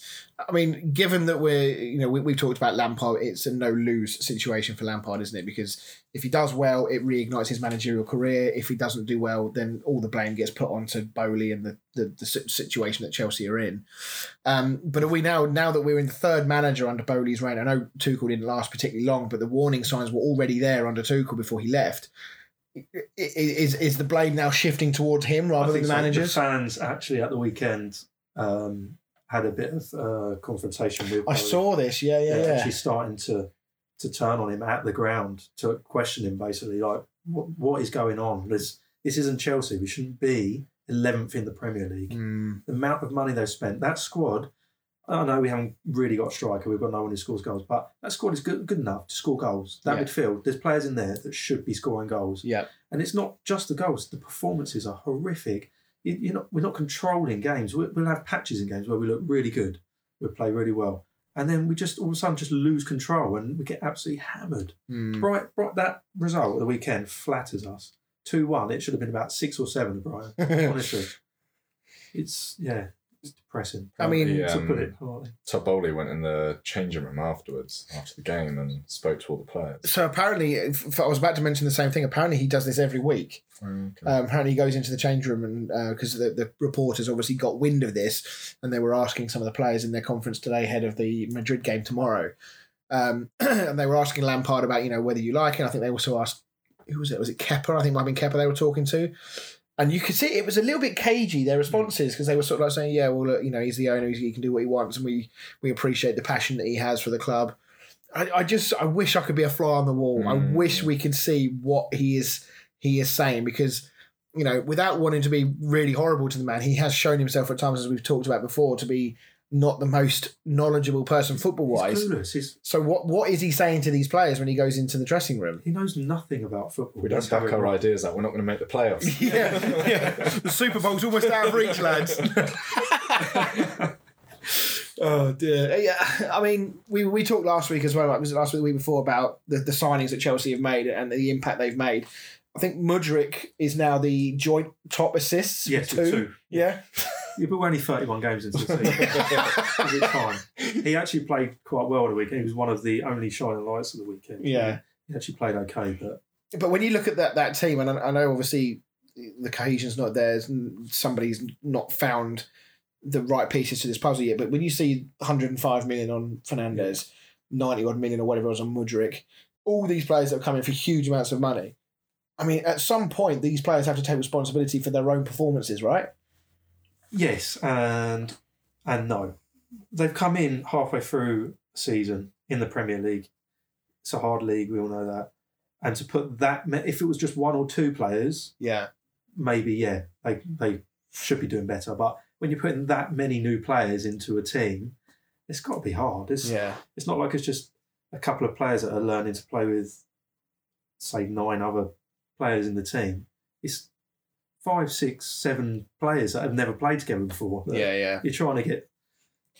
I mean, given that we're, you know, we, we've talked about Lampard, it's a no lose situation for Lampard, isn't it? Because if he does well, it reignites his managerial career. If he doesn't do well, then all the blame gets put onto Boehly and the, the, the situation that Chelsea are in. Um, but are we now, now that we're in the third manager under Boehly's reign, I know Tuchel didn't last particularly long, but the warning signs were already there under Tuchel before he left. I- i- Is is the blame now shifting towards him rather I than the so. managers? The fans actually at the weekend um, had a bit of uh, confrontation with. I Boehly. saw this. Yeah, yeah, They're yeah. actually starting to to turn on him at the ground to question him basically like what what is going on this this isn't Chelsea we shouldn't be 11th in the Premier League Mm. the amount of money they've spent that squad I know we haven't really got a striker we've got no one who scores goals but that squad is good, good enough to score goals that Yeah. midfield there's players in there that should be scoring goals Yeah. and it's not just the goals the performances are horrific you, you're not, we're not controlling games we, we'll have patches in games where we look really good we play really well and then we just all of a sudden just lose control and we get absolutely hammered. Mm. Bright, Bright, that result of the weekend flatters us. Two one. It should have been about six or seven, Brian. [laughs] Honestly, it's yeah, it's depressing. I mean, The, to put um, it politely. Todd Boehly went in the changing room afterwards, after the game, and spoke to all the players. So apparently, if I was about to mention the same thing. Apparently, he does this every week. Okay. Um, apparently, he goes into the change room and because the, the reporters obviously got wind of this, and they were asking some of the players in their conference today ahead of the Madrid game tomorrow, um, [clears throat] and they were asking Lampard about you know whether you like it. I think they also asked who was it? Was it Kepa? I think it might have been Kepa they were talking to. And you could see it was a little bit cagey their responses because they were sort of like saying, "Yeah, well, look, you know, he's the owner; he can do what he wants, and we we appreciate the passion that he has for the club." I, I just I wish I could be a fly on the wall. I Mm. wish we could see what he is he is saying because you know without wanting to be really horrible to the man, he has shown himself at times as we've talked about before to be not the most knowledgeable person football wise. He's clueless. He's, So what what is he saying to these players when he goes into the dressing room? he knows nothing about football. we don't That's how back our works. ideas out. We're not going to make the playoffs. [laughs] yeah, yeah. The Super Bowl's almost out of reach, lads. [laughs] oh dear. Yeah, I mean, we, we talked last week as well. Like, was it last week, the week before about the, the signings that Chelsea have made and the impact they've made. I think Mudryk is now the joint top assists. Yes, with with two. Yeah. Yeah, but we're only 31 games into the season. [laughs] Give it time. He actually played quite well the weekend. He was one of the only shining lights of the weekend. Yeah. He actually played okay, but But when you look at that that team, and I, I know obviously the cohesion's not there, somebody's not found the right pieces to this puzzle yet. But when you see 105 million on Fernandez, 90 odd million or whatever it was on Mudryk, all these players that have come in for huge amounts of money. I mean, at some point, these players have to take responsibility for their own performances, right? Yes, and and no. They've come in halfway through season in the Premier League. It's a hard league, we all know that. And to put that, if it was just one or two players, Yeah. maybe yeah, they they should be doing better. But when you're putting that many new players into a team, it's got to be hard. It's Yeah. it's not like it's just a couple of players that are learning to play with, say, nine other players in the team. It's five, six, seven players that have never played together before. Yeah. Yeah. You're trying to get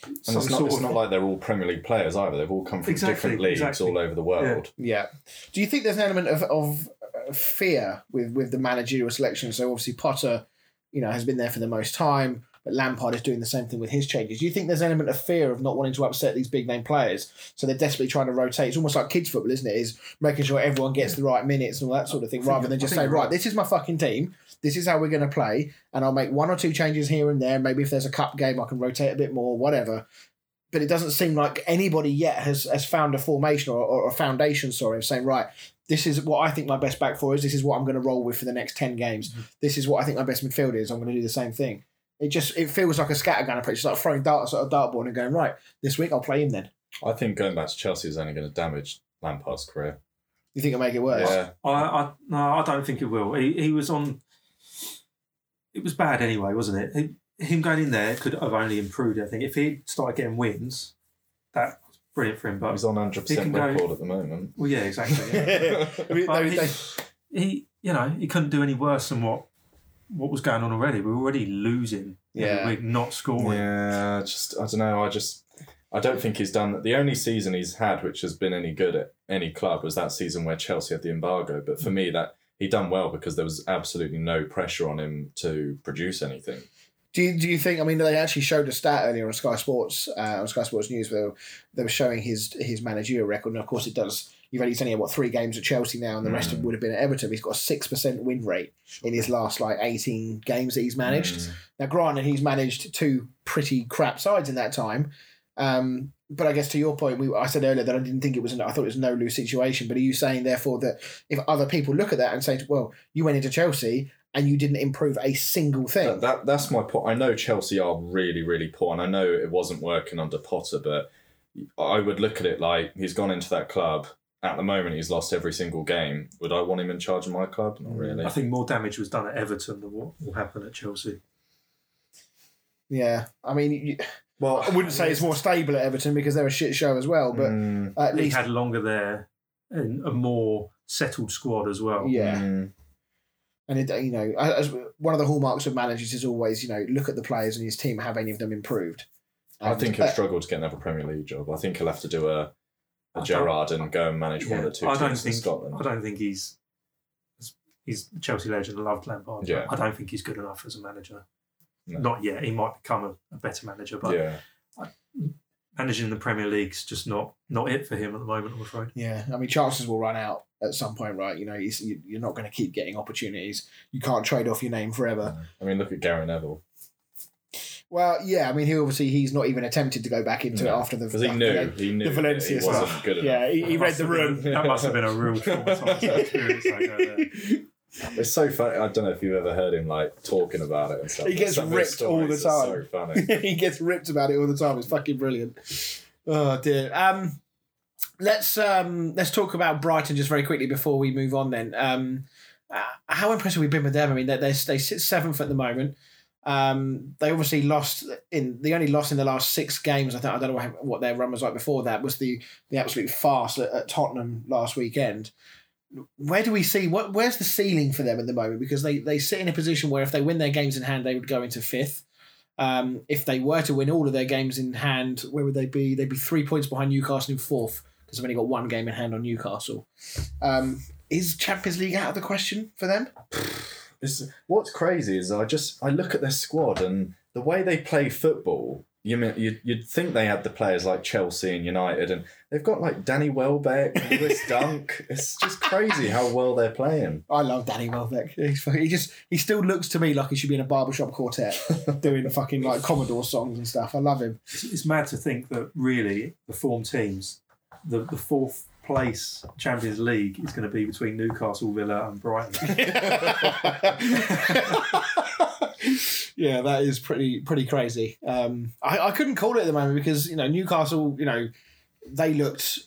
And some it's not, sort it's of not like they're all Premier League players either. They've all come from Exactly, different leagues exactly. all over the world. Yeah. Do you think there's an element of, of uh, fear with, with the managerial selection? So obviously Potter, you know, has been there for the most time. But Lampard is doing the same thing with his changes. Do you think there's an element of fear of not wanting to upset these big name players, so they're desperately trying to rotate? It's almost like kids football, isn't it? Is making sure everyone gets the right minutes and all that sort of thing, rather than just think say, right, right. this is my fucking team. This is how we're going to play, and I'll make one or two changes here and there. Maybe if there's a cup game, I can rotate a bit more, whatever. But it doesn't seem like anybody yet has, has found a formation or, or a foundation, sorry, of saying, right, this is what I think my best back four is. This is what I'm going to roll with for the next 10 games. This is what I think my best midfield is. I'm going to do the same thing. It just it feels like a scattergun approach. It's like throwing darts at a dartboard and going, right, this week I'll play him then. I think going back to Chelsea is only going to damage Lampard's career. You think it'll make it worse? Yeah, I, I no, I don't think it will. He, he was on. It was bad anyway, wasn't it? He, him going in there could have only improved. it, I think if he started getting wins, that was brilliant for him. But he's on 100% He can go- record at the moment. well, yeah, exactly. Yeah. I [laughs] mean, But they- he, they- he, you know, he couldn't do any worse than what what was going on already. We were already losing. Yeah. we're not scoring. Yeah, just I don't know. I just I don't think he's done that. the only season he's had which has been any good at any club was that season where Chelsea had the embargo. But for me, that he done well because there was absolutely no pressure on him to produce anything. Do you, do you think? I mean, they actually showed a stat earlier on Sky Sports, uh, on Sky Sports News, where they were showing his his managerial record, and of course, it does. You've only he's only had what three games at Chelsea now, and the rest of Mm. would have been at Everton. He's got a six percent win rate in his last like eighteen games that he's managed. Mm. Now, granted, he's managed two pretty crap sides in that time. Um, but I guess to your point, we, I said earlier that I didn't think it was. An, I thought it was a no lose situation. But are you saying therefore that if other people look at that and say, "Well, you went into Chelsea and you didn't improve a single thing," That, that that's my point. I know Chelsea are really really poor, and I know it wasn't working under Potter, but I would look at it like he's gone into that club. At the moment, he's lost every single game. Would I want him in charge of my club? Not really. I think more damage was done at Everton than what will happen at Chelsea. yeah, I mean, you, Well, I wouldn't say it's more stable at Everton because they're a shit show as well. But Mm, at He least, had longer there and a more settled squad as well. yeah. mm. And it, you know, as one of the hallmarks of managers is always, you know, look at the players in his team. Have any of them improved? I And, think he'll uh, struggle to get another Premier League job. I think he'll have to do a, I a don't- Gerrard and go and manage one Yeah, of the two I don't teams in think Scotland. I don't think he's he's a Chelsea legend. I loved Lampard. Yeah. I don't think he's good enough as a manager. No. Not yet. He might become a, a better manager, but yeah, managing the Premier League's just not not it for him at the moment. I'm afraid. Yeah, I mean, chances will run out at some point, right? You know, you, you- you're not going to keep getting opportunities. You can't trade off your name forever. I mean, look at Gary Neville Well, yeah, I mean, he obviously he's not even attempted to go back into it after the because he the- knew he knew the Valencia he wasn't stuff. good. Yeah, he, he read the have [laughs] been room. that must have been a real [laughs] traumatising experience. Like, uh, [laughs] It's so funny. I don't know if you've ever heard him like talking about it and stuff. He gets some ripped all the time. So funny. he gets ripped about it all the time. It's fucking brilliant. Oh dear. Um, let's um, let's talk about Brighton just very quickly before we move on. Then, um, uh, how impressed have we been with them? I mean, they they, they sit seventh at the moment. Um, they obviously lost in the only loss in the last six games. I think I don't know what, their run was like before that. Was the the absolute farce at, at Tottenham last weekend. Where do we see what? Where's the ceiling for them at the moment? Because they they sit in a position where if they win their games in hand, they would go into fifth. Um, if they were to win all of their games in hand, where would they be? They'd be three points behind Newcastle in fourth because they've only got one game in hand on Newcastle. Um, is Champions League out of the question for them? [sighs] [laughs] It's, what's crazy is I just I look at their squad and the way they play football. You mean you'd, you'd think they had the players like Chelsea and United, and they've got like Danny Welbeck, Lewis [laughs] Dunk. It's just crazy how well they're playing. I love Danny Welbeck. He's, he just he still looks to me like he should be in a barbershop quartet [laughs] doing fucking like Commodore songs and stuff. I love him. it's, it's mad to think that really the form teams, the the fourth place Champions League is going to be between Newcastle, Villa, and Brighton. [laughs] [laughs] yeah, that is pretty pretty crazy. Um, I, I couldn't call it at the moment because you know Newcastle, you know, they looked.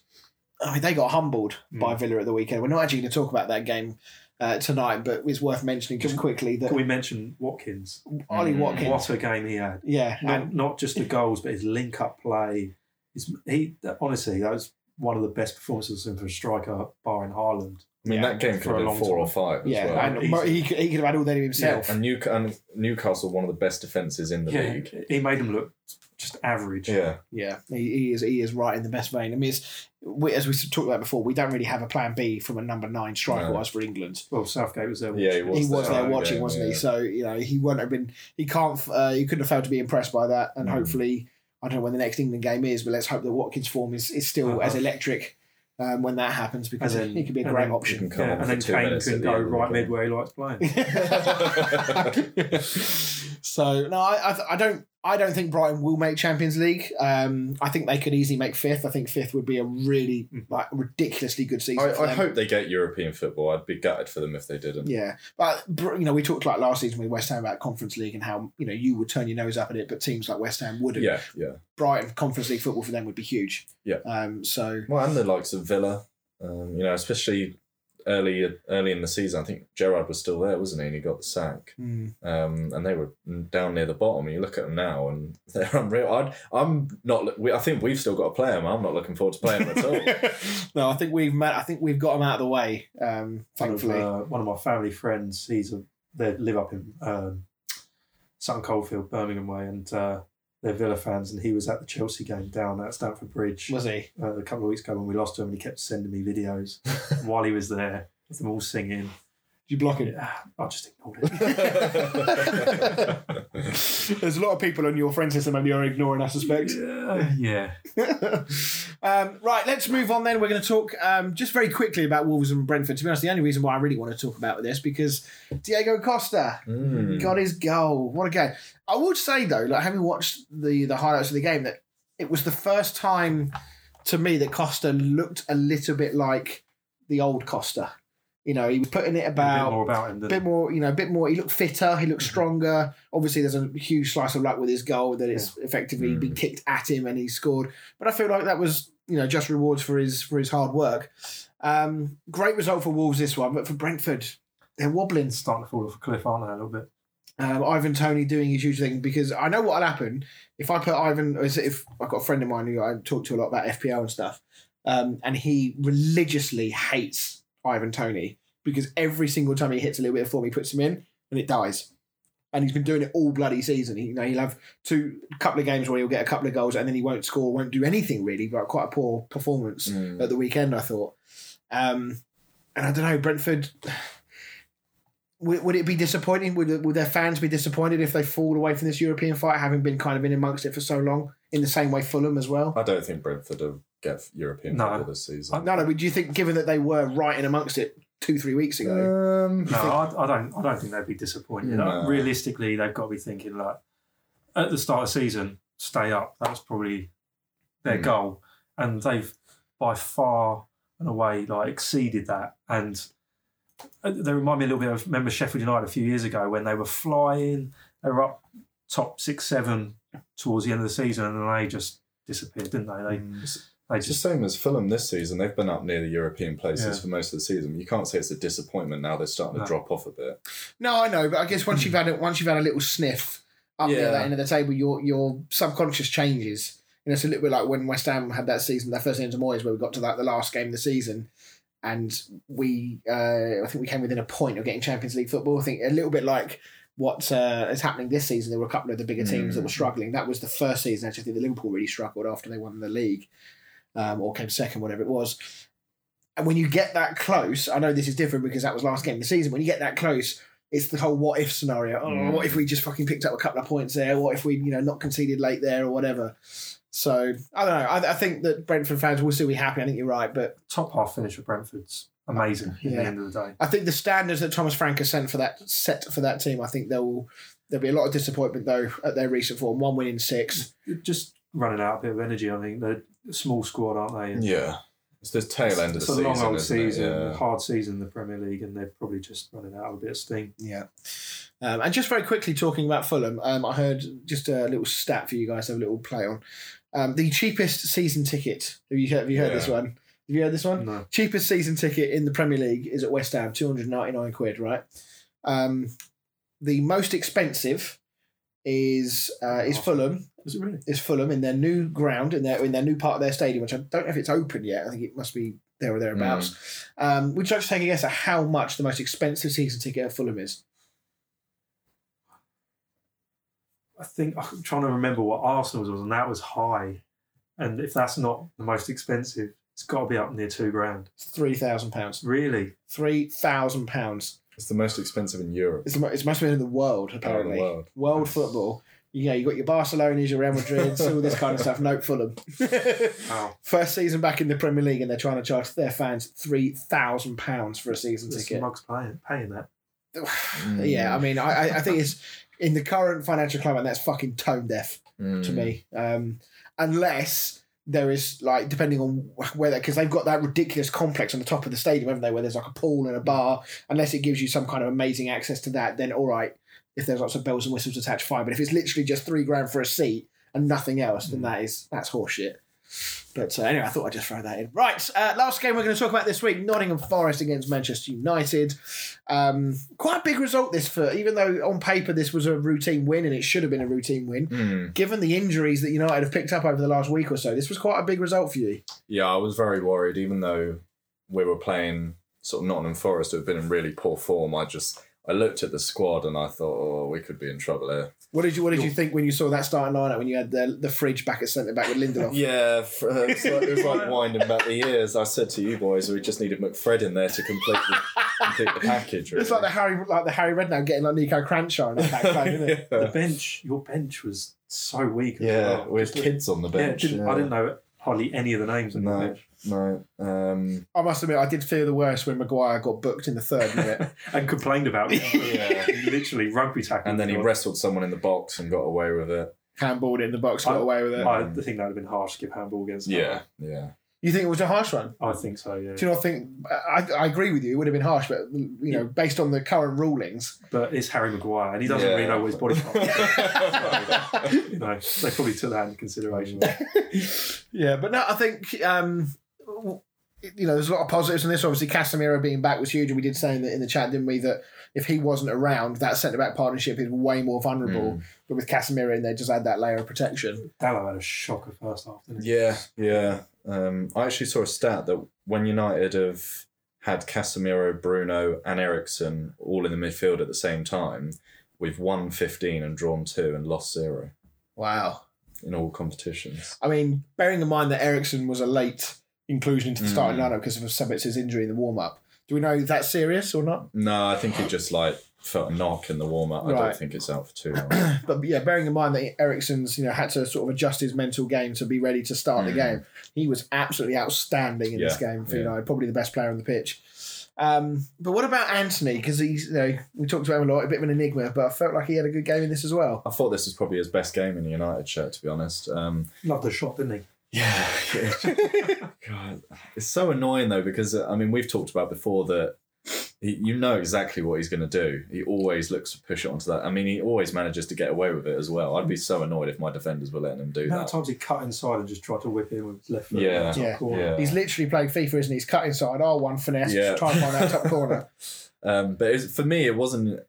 I mean, they got humbled by Villa at the weekend. We're not actually going to talk about that game uh, tonight, but it's worth mentioning just quickly that Can we mention Watkins? Ollie Mm. Watkins, What a game he had! yeah, Not, and not just the goals, but his link-up play. His, he honestly, that was one of the best performances for a striker, bar in Haaland. I mean, Yeah, that game for could have been long four or five as Yeah, well. and easy. He, could- he could have had all that himself. and, New- and Newcastle, one of the best defences in the Yeah, league. he made them look just average. Yeah, Yeah, he, he is. He is right in the best vein. I mean, it's, we, as we talked about before, we don't really have a plan B from a number nine striker No. wise for England. Well, Southgate was there. Yeah, he watching. was he was there there that watching, game, wasn't he? So you know, he wouldn't have been. He can't. Uh, he couldn't have failed to be impressed by that. And Mm. hopefully, I don't know when the next England game is, but let's hope that Watkins' form is, is still Uh-huh. as electric um, when that happens because And then- he could be a great then- option. can Yeah, and then two Kane can go the right game. mid where he likes playing. [laughs] so no, I, I, I don't. I don't think Brighton will make Champions League. Um, I think they could easily make fifth. I think fifth would be a really like ridiculously good season. I, I hope they get European football. I'd be gutted for them if they didn't. Yeah, but you know, we talked like last season with West Ham about Conference League and how you know you would turn your nose up at it, but teams like West Ham wouldn't. Yeah, yeah. Brighton Conference League football for them would be huge. Yeah. Um. So Well, and the likes of Villa, um, you know, especially early early in the season. I think Gerrard was still there, wasn't he? And he got the sack. mm, Um, and they were down near the bottom. You look at them now, and [laughs] they're unreal. I'd, I'm not. we- I think we've still got to play them. I'm not looking forward to playing them at all. [laughs] no, I think we've met. I think we've got them out of the way. Um. One of, Thankfully. uh, one of my family friends, he's a they live up in um, Sutton Coldfield, Birmingham way, and uh, they're Villa fans. And he was at the Chelsea game down at Stamford Bridge was he? uh, a couple of weeks ago when we lost to him. And he kept sending me videos [laughs] while he was there, with them all singing. Did you block him? Yeah, I just ignored it. [laughs] [laughs] [laughs] There's a lot of people on your friends list that maybe are ignoring. I suspect. yeah, [laughs] yeah. [laughs] um, right, let's move on then. We're going to talk um, just very quickly about Wolves and Brentford. To be honest, the only reason why I really want to talk about this because Diego Costa Mm. got his goal. What a game! I would say though, like having watched the the highlights of the game, that it was the first time to me that Costa looked a little bit like the old Costa. You know, he was putting it a bit about more about him a than bit more, you know, a bit more. He looked fitter. He looked stronger. Obviously, there's a huge slice of luck with his goal that it's effectively Mm. been kicked at him and he scored. But I feel like that was, you know, just rewards for his for his hard work. Um, great result for Wolves this one, but for Brentford, they're wobbling. starting to fall off a cliff, aren't they? A little bit. Um, Ivan Toney doing his usual thing because I know what'll happen if I put Ivan. If I've got a friend of mine who I talk to a lot about FPL and stuff, um, and he religiously hates Ivan Toney because every single time he hits a little bit of form, he puts him in and it dies. And he's been doing it all bloody season. He, you know, he'll have two couple of games where he'll get a couple of goals and then he won't score, won't do anything really. But quite a poor performance Mm. at the weekend, I thought. Um, and I don't know, Brentford. Would, would it be disappointing? Would, would their fans be disappointed if they fall away from this European fight, having been kind of in amongst it for so long? In the same way, Fulham as well. I don't think Brentford will get European No. football this season. No, no. But do you think, given that they were right in amongst it two, three weeks ago, Um, No, I, I don't. I don't think they'd be disappointed. No. Realistically, they've got to be thinking like at the start of the season, stay up. That was probably their Mm. goal, and they've by far and away like exceeded that. And uh, they remind me a little bit of remember Sheffield United a few years ago when they were flying. They were up top six, seven towards the end of the season, and then they just disappeared, didn't they? They it's they it's the same as Fulham this season. They've been up near the European places Yeah. for most of the season. You can't say it's a disappointment now. They're starting to drop off a bit. no, I know. But I guess once you've had it, once you've had a little sniff up near Yeah. that end of the table, your your subconscious changes. You know, it's a little bit like when West Ham had that season, their first into Moyes, where we got to that the last game of the season, and we, uh, I think we came within a point of getting Champions League football. I think a little bit like what uh, is happening this season. There were a couple of the bigger teams that were Mm. struggling. That was the first season. Actually, I think the Liverpool really struggled after they won the league, um, or came second, whatever it was. And when you get that close, I know this is different because that was last game of the season. When you get that close, it's the whole what if scenario. Oh, Mm. what if we just fucking picked up a couple of points there? What if we, you know, not conceded late there or whatever? So I don't know. I, I think that Brentford fans will still be happy. I think you're right, but top half finish for Brentford's amazing. At Yeah. the end of the day, I think the standards that Thomas Frank has set for that set for that team, I think there will there'll be a lot of disappointment though at their recent form. One win in six. just running out a bit of energy. I think they're small squad, aren't they? And Yeah. It's the tail end of the season. it's the a season. long old season, Yeah. hard season in the Premier League, and they're probably just running out of a bit of steam. Yeah. Um, and just very quickly talking about Fulham, um, I heard just a little stat for you guys have a little play on. Um, the cheapest season ticket. Have you have you heard this one? Have you heard this one? No. cheapest season ticket in the Premier League is at West Ham, two hundred ninety nine quid. Right. Um, the most expensive is uh, is Fulham Was it really? is Fulham in their new ground in their in their new part of their stadium, which I don't know if it's open yet. I think it must be there or thereabouts. Um, would you like to take a guess at how much the most expensive season ticket at Fulham is? I think I'm trying to remember what Arsenal's was, and that was high. And if that's not the most expensive, it's got to be up near two grand. Three thousand pounds. Really? Three thousand pounds. It's the most expensive in Europe. It's the mo- it's most in the world apparently. world. World football. Yeah, you got your Barcelona's, your Real Madrid's, all this kind of stuff. Nope, Fulham. [laughs] Wow. First season back in the Premier League, and they're trying to charge their fans three thousand pounds for a season There's ticket. mugs paying, paying that. Mm. [sighs] Yeah, I mean, I, I- I think it's in the current financial climate that's fucking tone deaf Mm. to me. Um, unless there is like depending on whether because they've got that ridiculous complex on the top of the stadium, haven't they? Where there's like a pool and a bar. Unless it gives you some kind of amazing access to that, then all right. If there's lots of bells and whistles attached, fine. But if it's literally just three grand for a seat and nothing else, then that is that's horseshit. But uh, anyway, I thought I'd just throw that in. Right, uh, last game we're going to talk about this week: Nottingham Forest against Manchester United. Um, quite a big result this for, even though on paper this was a routine win and it should have been a routine win. Mm. Given the injuries that United have picked up over the last week or so, this was quite a big result for you. Yeah, I was very worried, even though we were playing sort of Nottingham Forest, who have been in really poor form. I just I looked at the squad and I thought, oh, we could be in trouble here. What did you What did you think when you saw that starting lineup when you had the the fridge back at centre back with Lindelof? [laughs] Yeah, f- uh, it was like, it was like winding back the years. I said to you boys, we just needed McFred in there to complete the, complete the package. It's like the Harry like the Harry Redknapp getting like Niko Kranjcar in that back line, isn't it? [laughs] The bench, your bench was so weak. as yeah well. with Just- kids on the Yeah, bench. didn't, I didn't know hardly any of the names on the No. No, um, I must admit, I did feel the worst when Maguire got booked in the third minute. [laughs] and complained about it. [laughs] Yeah. Literally rugby tackled. and then he wrestled someone in the box and got away with it. Handballed in the box, got I- away with it. I think that would have been harsh to give handball against. that. Yeah, yeah. You think it was a harsh one? I think so. Yeah, Do you not think? I, I agree with you. It would have been harsh, but you know, based on the current rulings, but it's Harry Maguire, and he doesn't Yeah. really know what his body type. is. [laughs] you know, they probably took that into consideration. [laughs] yeah. But no, I think um, you know, there's a lot of positives in this. Obviously, Casemiro being back was huge, and we did say in the in the chat, didn't we, that if he wasn't around, that centre back partnership is way more vulnerable. But with Casemiro in there, just add that layer of protection. Dalot had a shocker first half. Didn't he? Yeah, yeah. Um, I actually saw a stat that when United have had Casemiro, Bruno, and Eriksen all in the midfield at the same time, we've won 15 and drawn two and lost zero Wow. in all competitions. I mean, bearing in mind that Eriksen was a late inclusion into the starting Mm. lineup because of Sabitz's injury in the warm up. Do we know that's serious or not? No, I think he just like felt a knock in the warm up. I Right. don't think it's out for too [clears throat] long. But yeah, bearing in mind that Eriksen's you know had to sort of adjust his mental game to be ready to start the Mm. game. He was absolutely outstanding in this Yeah, game for yeah. United, probably the best player on the pitch. Um, but what about Antony? Because he's you know we talked about him a lot, a bit of an enigma, but I felt like he had a good game in this as well. I thought this was probably his best game in a United shirt, to be honest. Um, Loved the shot, didn't he? Yeah. [laughs] [laughs] God, it's so annoying though because uh, I mean we've talked about before that he, you know exactly what he's going to do. He always looks to push it onto that. I mean, he always manages to get away with it as well. I'd be so annoyed if my defenders were letting him do The amount of that. times he cut inside and just tried to whip in with his left foot. Yeah, top Yeah. corner. yeah. He's literally playing FIFA, isn't he? He's cut inside, oh one finesse, Yeah. try and find that top corner. [laughs] Um, but it's, for me, it wasn't.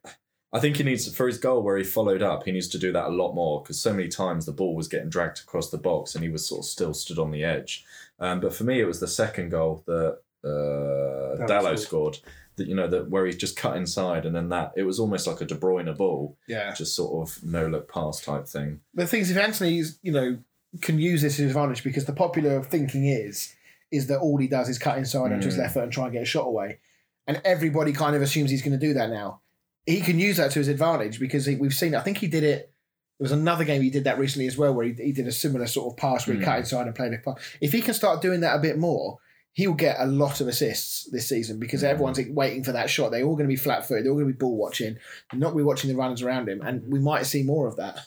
I think he needs for his goal where he followed up. He needs to do that a lot more because so many times the ball was getting dragged across the box and he was sort of still stood on the edge. Um, but for me, it was the second goal that uh, Dalot Dalot scored. scored. That you know that where he just cut inside and then that it was almost like a De Bruyne ball, Yeah. just sort of no look pass type thing. the thing is, if Antony's, you know, can use this to his advantage because the popular thinking is, is that all he does is cut inside onto his Mm. left foot and try and get a shot away, and everybody kind of assumes he's going to do that now. He can use that to his advantage because he, we've seen. I think he did it. There was another game he did that recently as well, where he, he did a similar sort of pass where he Mm. cut inside and played a pass. If he can start doing that a bit more, he'll get a lot of assists this season because Mm. everyone's waiting for that shot. They're all going to be flat footed. They're all going to be ball watching. Not be watching the runners around him, and we might see more of that.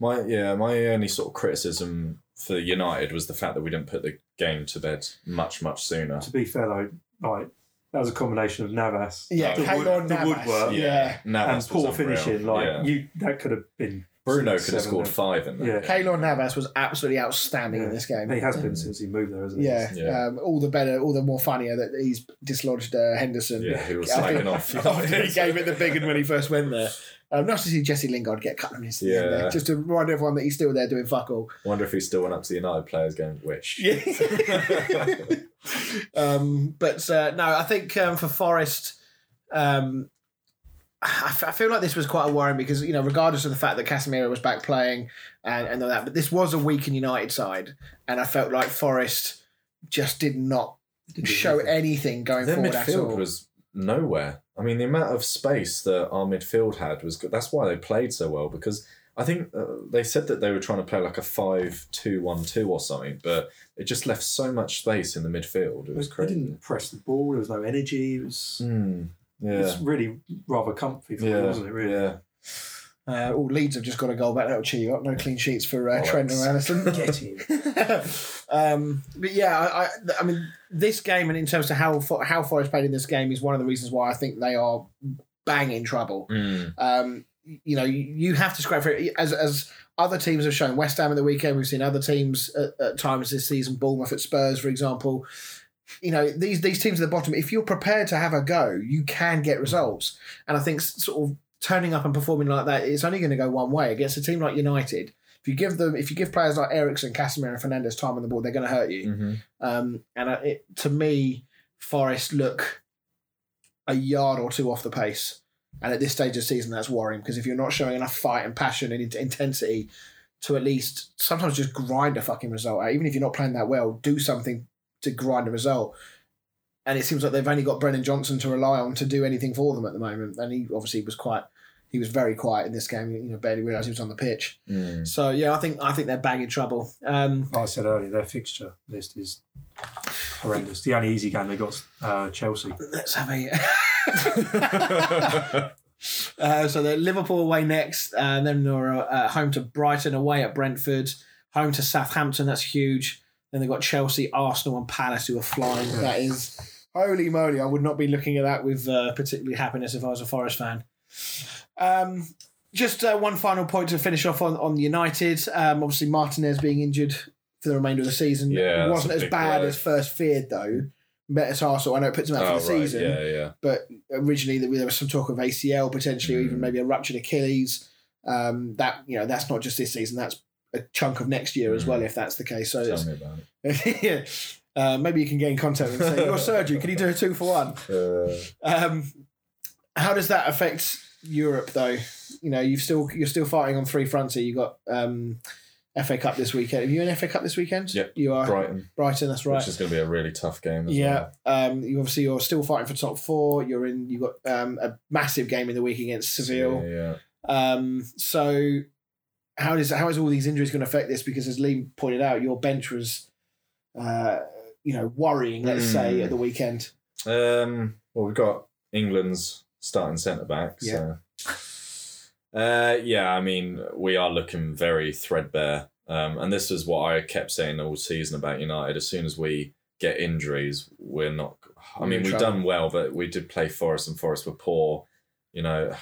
My yeah, my only sort of criticism for United was the fact that we didn't put the game to bed much much sooner. To be fair though, like that was a combination of Navas, Yeah, The hang wood- on, the Navas. woodwork, Yeah. Navas and poor finishing. Like Yeah. you, that could have been Bruno could have scored five in that. Yeah. Keylor Navas was absolutely outstanding in this game. He has been since he moved there, hasn't he? Yeah, Yeah. Um, all the better, all the more funnier that he's dislodged uh, Henderson. Yeah, he was I think- slagging off. [laughs] After he gave it the big one when he first went there. Um, nice to see Jesse Lingard get a couple of minutes. Yeah. Yeah. There, just to remind everyone that he's still there doing fuck all. Wonder if he still went up to the United players going, wish. Yeah. [laughs] um, but uh, no, I think um, for Forest, um, I, f- I feel like this was quite a worrying because you know, regardless of the fact that Casemiro was back playing and and all that, but this was a weakened United side, and I felt like Forest just did not Didn't show anything. anything going Their forward at all. midfield was nowhere. I mean, the amount of space that our midfield had was good. That's why they played so well because I think uh, they said that they were trying to play like a 5 2 1 2 or something, but it just left so much space in the midfield. It was They crazy. didn't press the ball. There was no energy. It was, Mm, it yeah. was really rather comfy for them, Yeah, wasn't it? Really. yeah. Uh, all Leeds have just got a goal back. That'll cheer you up. No clean sheets for uh, Bollocks. Trent and Alisson. [laughs] Get him. [laughs] um, but yeah, I, I, I mean, this game and in terms of how Fo- how Forest played in this game is one of the reasons why I think they are bang in trouble. Mm, Um, you know, you, you have to scrap for it as as other teams have shown. West Ham at the weekend, we've seen other teams at, at times this season. Bournemouth at Spurs, for example. You know, these these teams at the bottom. If you're prepared to have a go, you can get results. And I think sort of turning up and performing like that, it's only going to go one way against a team like United. If you give them, if you give players like Eriksen, Casemiro, and Fernandez time on the ball, they're going to hurt you. mhm. Um, and it, to me, Forest look a yard or two off the pace. And at this stage of the season, that's worrying because if you're not showing enough fight and passion and intensity to at least sometimes just grind a fucking result out, even if you're not playing that well, do something to grind a result. And it seems like they've only got Brennan Johnson to rely on to do anything for them at the moment. And he obviously was quite, he was very quiet in this game. You know, barely realised he was on the pitch. Mm. So yeah, I think I think they're bagging trouble. Um, Like I said earlier, their fixture list is horrendous. The only easy game they got uh, Chelsea. let's have a. [laughs] Uh, so they're Liverpool away next, and then they're uh, home to Brighton, away at Brentford, home to Southampton. That's huge. Then they've got Chelsea, Arsenal, and Palace who are flying. That is holy moly! I would not be looking at that with uh, particularly happiness if I was a Forest fan. Um, just uh, one final point to finish off on on United. Um, obviously, Martinez being injured for the remainder of the season. Yeah, wasn't as bad blow. as first feared though. Better Arsenal. I know it puts him out Oh, for the right. season Yeah, yeah. but originally there was some talk of ACL potentially, or even Mm. maybe a ruptured Achilles. Um, that you know, that's not just this season; that's a chunk of next year as well, if that's the case. So, Tell me about it. [laughs] yeah, uh, maybe you can get in contact and say, "Your surgery, can you do a two for one?" [laughs] Uh, Um, how does that affect Europe, though? You know, you've still you're still fighting on three fronts here. You've got um, FA Cup this weekend. Are you in FA Cup this weekend? Yep. you are Brighton, Brighton. That's right. which is going to be a really tough game as Yeah, well. um, you obviously you're still fighting for top four. You're in. You've got um, a massive game in the week against Seville. Yeah, Um, so how does how is all these injuries going to affect this? Because as Lee pointed out, your bench was, uh, you know, worrying. Let's say Mm. at the weekend. Um, well, we've got England's starting centre back. So. Uh, yeah, I mean, we are looking very threadbare. Um, and this is what I kept saying all season about United. As soon as we get injuries, we're not. I mean, we've done well, but we did play Forest, and Forest were poor. You know,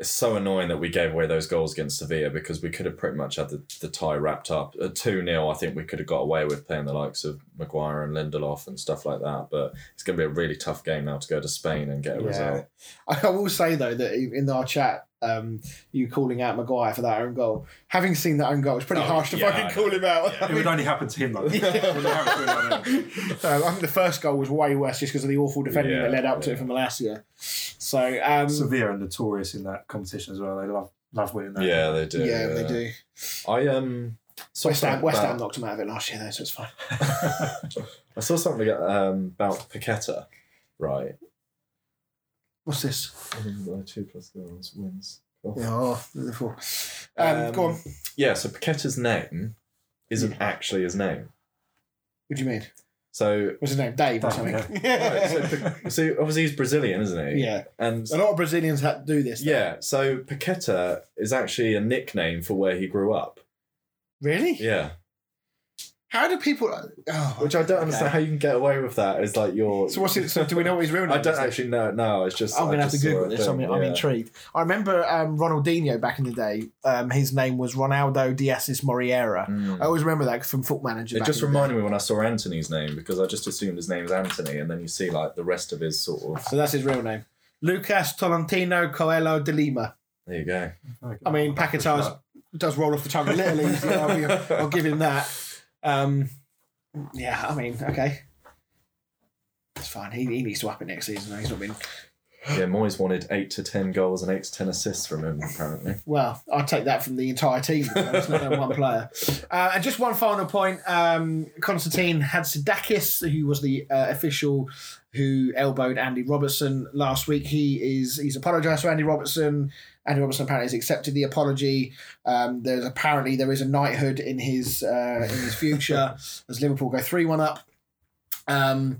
it's so annoying that we gave away those goals against Sevilla because we could have pretty much had the, the tie wrapped up. At 2 0, I think we could have got away with playing the likes of Maguire and Lindelof and stuff like that. But it's going to be a really tough game now to go to Spain and get a Yeah. result. I will say though that in our chat, um, you calling out Maguire for that own goal. Having seen that own goal, it's pretty Oh, harsh to yeah, fucking call him out. Yeah. I It would only happen to him though. Yeah. [laughs] It would happen to anyone [laughs] else. Um, I think the first goal was way worse just because of the awful defending Yeah, that led up to it from last year. So um, Sevilla are notorious in that competition as well. They love love winning that. Yeah, they do. yeah, they do. I um saw West Ham, West Ham about- knocked him out of it last year, though, so it's fine. [laughs] I saw something um, about Paqueta, right? What's this? Um, Two plus goals wins. Cool. Yeah, oh, Liverpool. Um, go on. Yeah, so Paqueta's name isn't actually his name. What do you mean? So, What's his name? Dave or something? right, so, [laughs] so obviously he's Brazilian, isn't he? yeah. And A lot of Brazilians had to do this. though. yeah, so Paqueta is actually a nickname for where he grew up. Really? Yeah. How do people? Oh, Which I don't understand how you can get away with that. Is like your. So what's it? So do we know what his real [laughs] name? I don't is? actually know. No, it's just. I'm gonna have to just saw Google a this. I'm, thing, I'm yeah. intrigued. I remember um, Ronaldinho back in the day. Um, his name was Ronaldo de Assis Moreira. Mm. I always remember that from Foot Manager. It back just in the day. reminded me when I saw Antony's name because I just assumed his name was Antony, and then you see like the rest of his sort of. So that's his real name. Lucas Tolentino Coelho de Lima. There you go. I mean, Paquetá's does roll off the tongue a little easy. I'll, I'll give him that. Um, yeah, I mean, okay. It's fine. He, he needs to up it next season. He's not been. Yeah, Moyes wanted eight to ten goals and eight to ten assists from him. Apparently, Well, I'll take that from the entire team. It's not one player. [laughs] Uh, and just one final point: um, Konstantin Hatzidakis, who was the uh, official who elbowed Andy Robertson last week, he is he's apologised to Andy Robertson. Andy Robertson apparently has accepted the apology. Um, there's apparently there is a knighthood in his uh, in his future [laughs] as Liverpool go three one up. Um,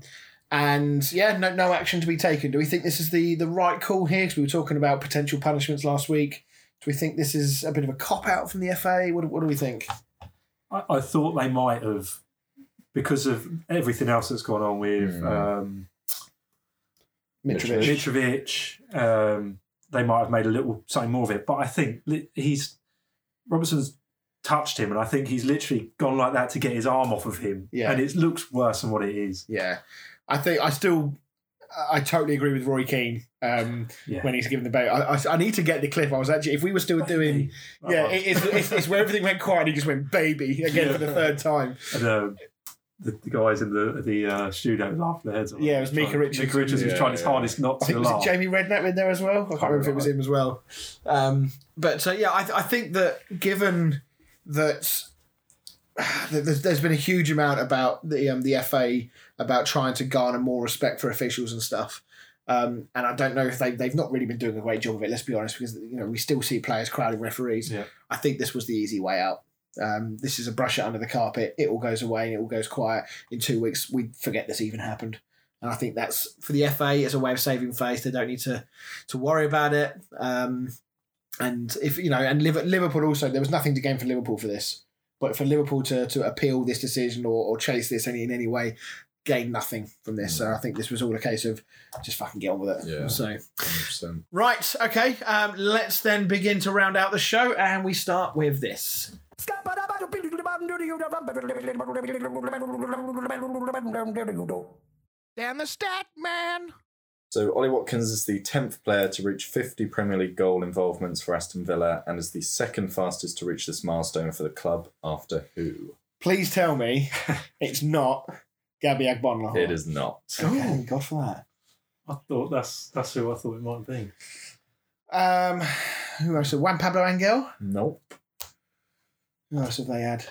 and yeah, no no action to be taken. Do we think this is the the right call here? Because we were talking about potential punishments last week. Do we think this is a bit of a cop out from the FA? What, what do we think? I, I thought they might have, because of everything else that's gone on with Mm. um, Mitrovic. Mitrovic, um, they might have made a little something more of it. But I think li- he's Robertson's touched him, and I think he's literally gone like that to get his arm off of him. Yeah. and it looks worse than what it is. Yeah, I think I still, I totally agree with Roy Keane um, Yeah. when he's given the bait. I, I, I need to get the clip. I was actually, if we were still doing, yeah, it, it's, it's, it's where everything went quiet. and He just went baby [laughs] again for the third time. and, um, the, the guys in the the uh, studio laughing their heads off. Yeah, it was Mika Trying- Richards. Mika Richards was Yeah, trying his yeah. hardest not I to think was laugh. it Jamie Redknapp in there as well. I can't remember if it was him as well. Um, but uh, yeah, I, I think that given [sighs] that there's, there's been a huge amount about the um, the FA about trying to garner more respect for officials and stuff. Um, and I don't know if they they've not really been doing a great job of it. Let's be honest, because you know we still see players crowding referees. Yeah. I think this was the easy way out. Um, this is a brush it under the carpet. It all goes away and it all goes quiet. In two weeks, we forget this even happened. And I think that's for the FA as a way of saving face. They don't need to to worry about it. Um, and if you know, and Liv- Liverpool also, there was nothing to gain for Liverpool for this. But for Liverpool to, to appeal this decision or, or chase this any in any way, gain nothing from this. So I think this was all a case of just fucking get on with it. Yeah. So 100%. right, okay. Um, let's then begin to round out the show, and we start with this. Damn the stat, man. So Ollie Watkins is the tenth player to reach 50 Premier League goal involvements for Aston Villa, and is the second fastest to reach this milestone for the club after who? Please tell me [laughs] it's not Gabby Agbonlahor. It is not. Oh, thank God for that. I thought that's that's who I thought it might be. Um, who else? Juan Pablo Angel. Nope. Who else have they had?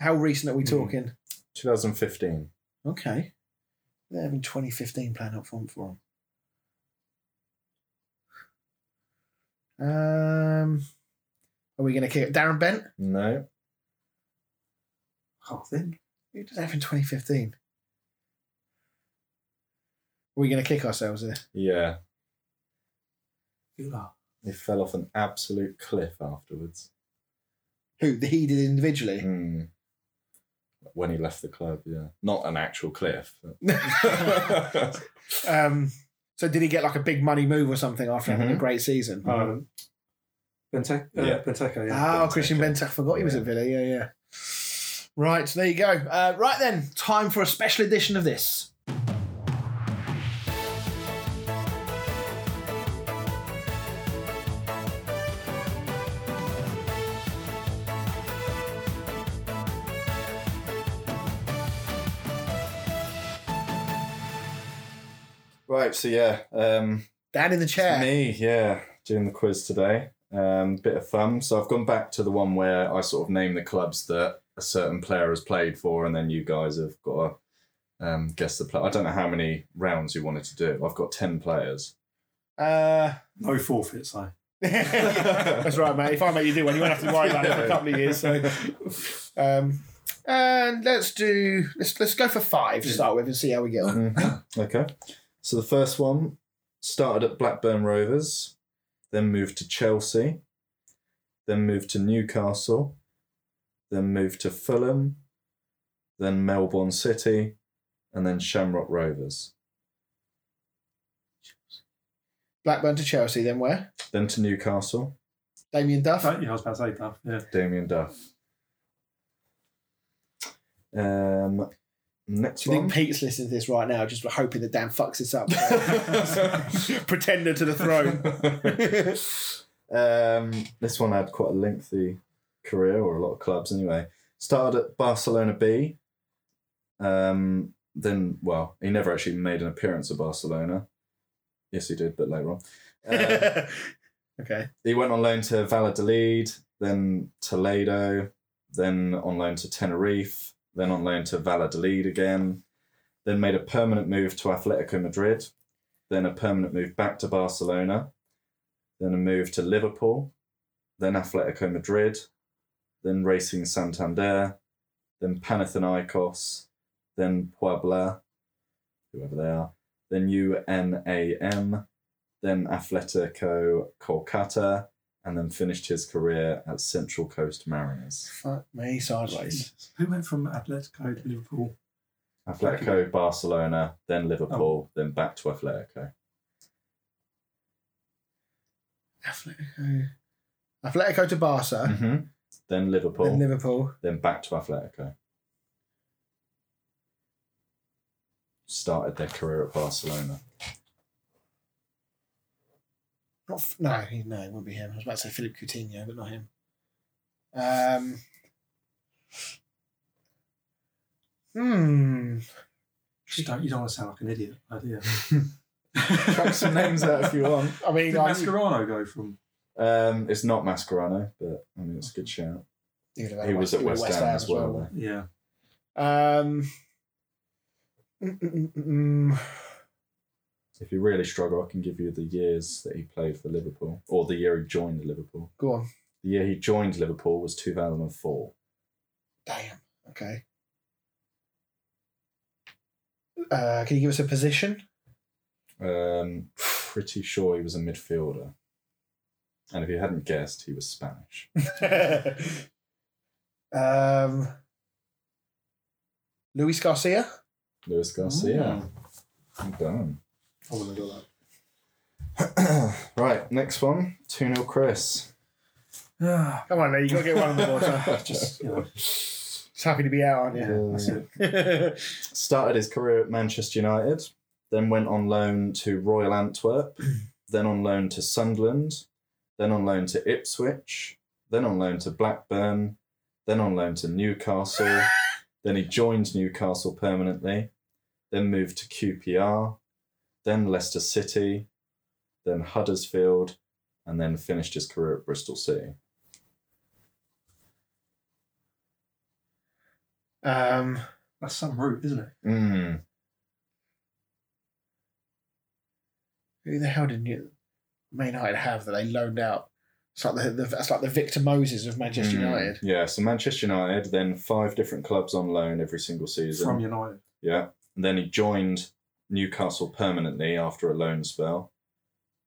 How recent are we Hmm. talking? 2015. Okay. They're having 2015 playing up front for them. Um, are we going to kick it? Darren Bent? No. can't think. Who did they have in 2015? Are we going to kick ourselves here? Yeah. Villa. He fell off an absolute cliff afterwards. Who? The he did individually? Hmm. When he left the club, yeah. Not an actual cliff. [laughs] [laughs] um, so did he get like a big money move or something after having a Mhm. great season? Um, Benteke, uh, Yeah. Benteke, yeah. Oh, Christian Benteke. I forgot he was Yeah. at Villa. Yeah, yeah. Right, there you go. Uh, right then, time for a special edition of this. Right, so yeah. Um, Dan in the chair. Me, yeah, doing the quiz today. Um, bit of fun. So I've gone back to the one where I sort of name the clubs that a certain player has played for, and then you guys have got to um, guess the player. I don't know how many rounds you wanted to do. I've got ten players. Uh, No forfeits, though. [laughs] [laughs] that's right, mate. If I make you do one, you won't have to worry about it for a couple of years. So, um, and let's do let's let's go for five to start with and see how we get on. Mhm. okay. So the first one started at Blackburn Rovers, then moved to Chelsea, then moved to Newcastle, then moved to Fulham, then Melbourne City, and then Shamrock Rovers. Blackburn to Chelsea, then where? Then to Newcastle, Damien Duff. Oh, yeah, I was about to say Duff. Yeah. Damien Duff. Um, next Do you one. think Pete's listening to this right now, just hoping that Dan fucks this up? [laughs] Pretender to the throne. [laughs] um, this one had quite a lengthy career, or a lot of clubs anyway. Started at Barcelona B. Um, then, well, he never actually made an appearance at Barcelona. Yes, he did, but later on. Uh, [laughs] okay. he went on loan to Valladolid, then Toledo, then on loan to Tenerife, then on loan to Valladolid again, then made a permanent move to Atletico Madrid, then a permanent move back to Barcelona, then a move to Liverpool, then Atletico Madrid, then Racing Santander, then Panathinaikos, then Puebla, whoever they are, then UNAM, then Atletico Kolkata, and then finished his career at Central Coast Mariners. Fuck me sideways. Who went from Atletico to Liverpool? Atletico, Barcelona, then Liverpool, then back to Atletico. Atletico. Atletico to Barca, hmm Then Liverpool, then Liverpool. then back to Atletico. Started their career at Barcelona. Not f- no, he, no, it wouldn't be him. I was about to say Philippe Coutinho, but not him. Um. Hmm. Just don't, you don't want to sound like an idiot, idea. [laughs] Chuck some names out if you want. I mean, Did I, Mascherano go from? Um, it's not Mascherano, but I mean it's a good shout. He'd have had He was at West, Ham, as well. though. Yeah. Um. mm, mm, mm, mm. If you really struggle, I can give you the years that he played for Liverpool, or the year he joined Liverpool. Go on. The year he joined Liverpool was 2004. Damn. Okay. Uh, can you give us a position? Um, pretty sure he was a midfielder. And if you hadn't guessed, he was Spanish. [laughs] um, Luis Garcia. Luis Garcia. Well done. I wouldn't have got that. right, next one. 2 0 Chris. Yeah. [sighs] Come on, now you got to get one on the board. Sir. Just, you know, Just happy to be out, aren't yeah, you? that's it. [laughs] Started his career at Manchester United, then went on loan to Royal Antwerp, [clears throat] then on loan to Sunderland, then on loan to Ipswich, then on loan to Blackburn, then on loan to Newcastle, [laughs] then he joined Newcastle permanently, then moved to QPR, then Leicester City, then Huddersfield, and then finished his career at Bristol City. um, That's some route, isn't it? Mm. who the hell did you, Man United have that they loaned out? It's like the, the that's like the Victor Moses of Manchester Mm. United. Yeah, so Manchester United, then five different clubs on loan every single season. From United. Yeah. And then he joined Newcastle permanently after a loan spell,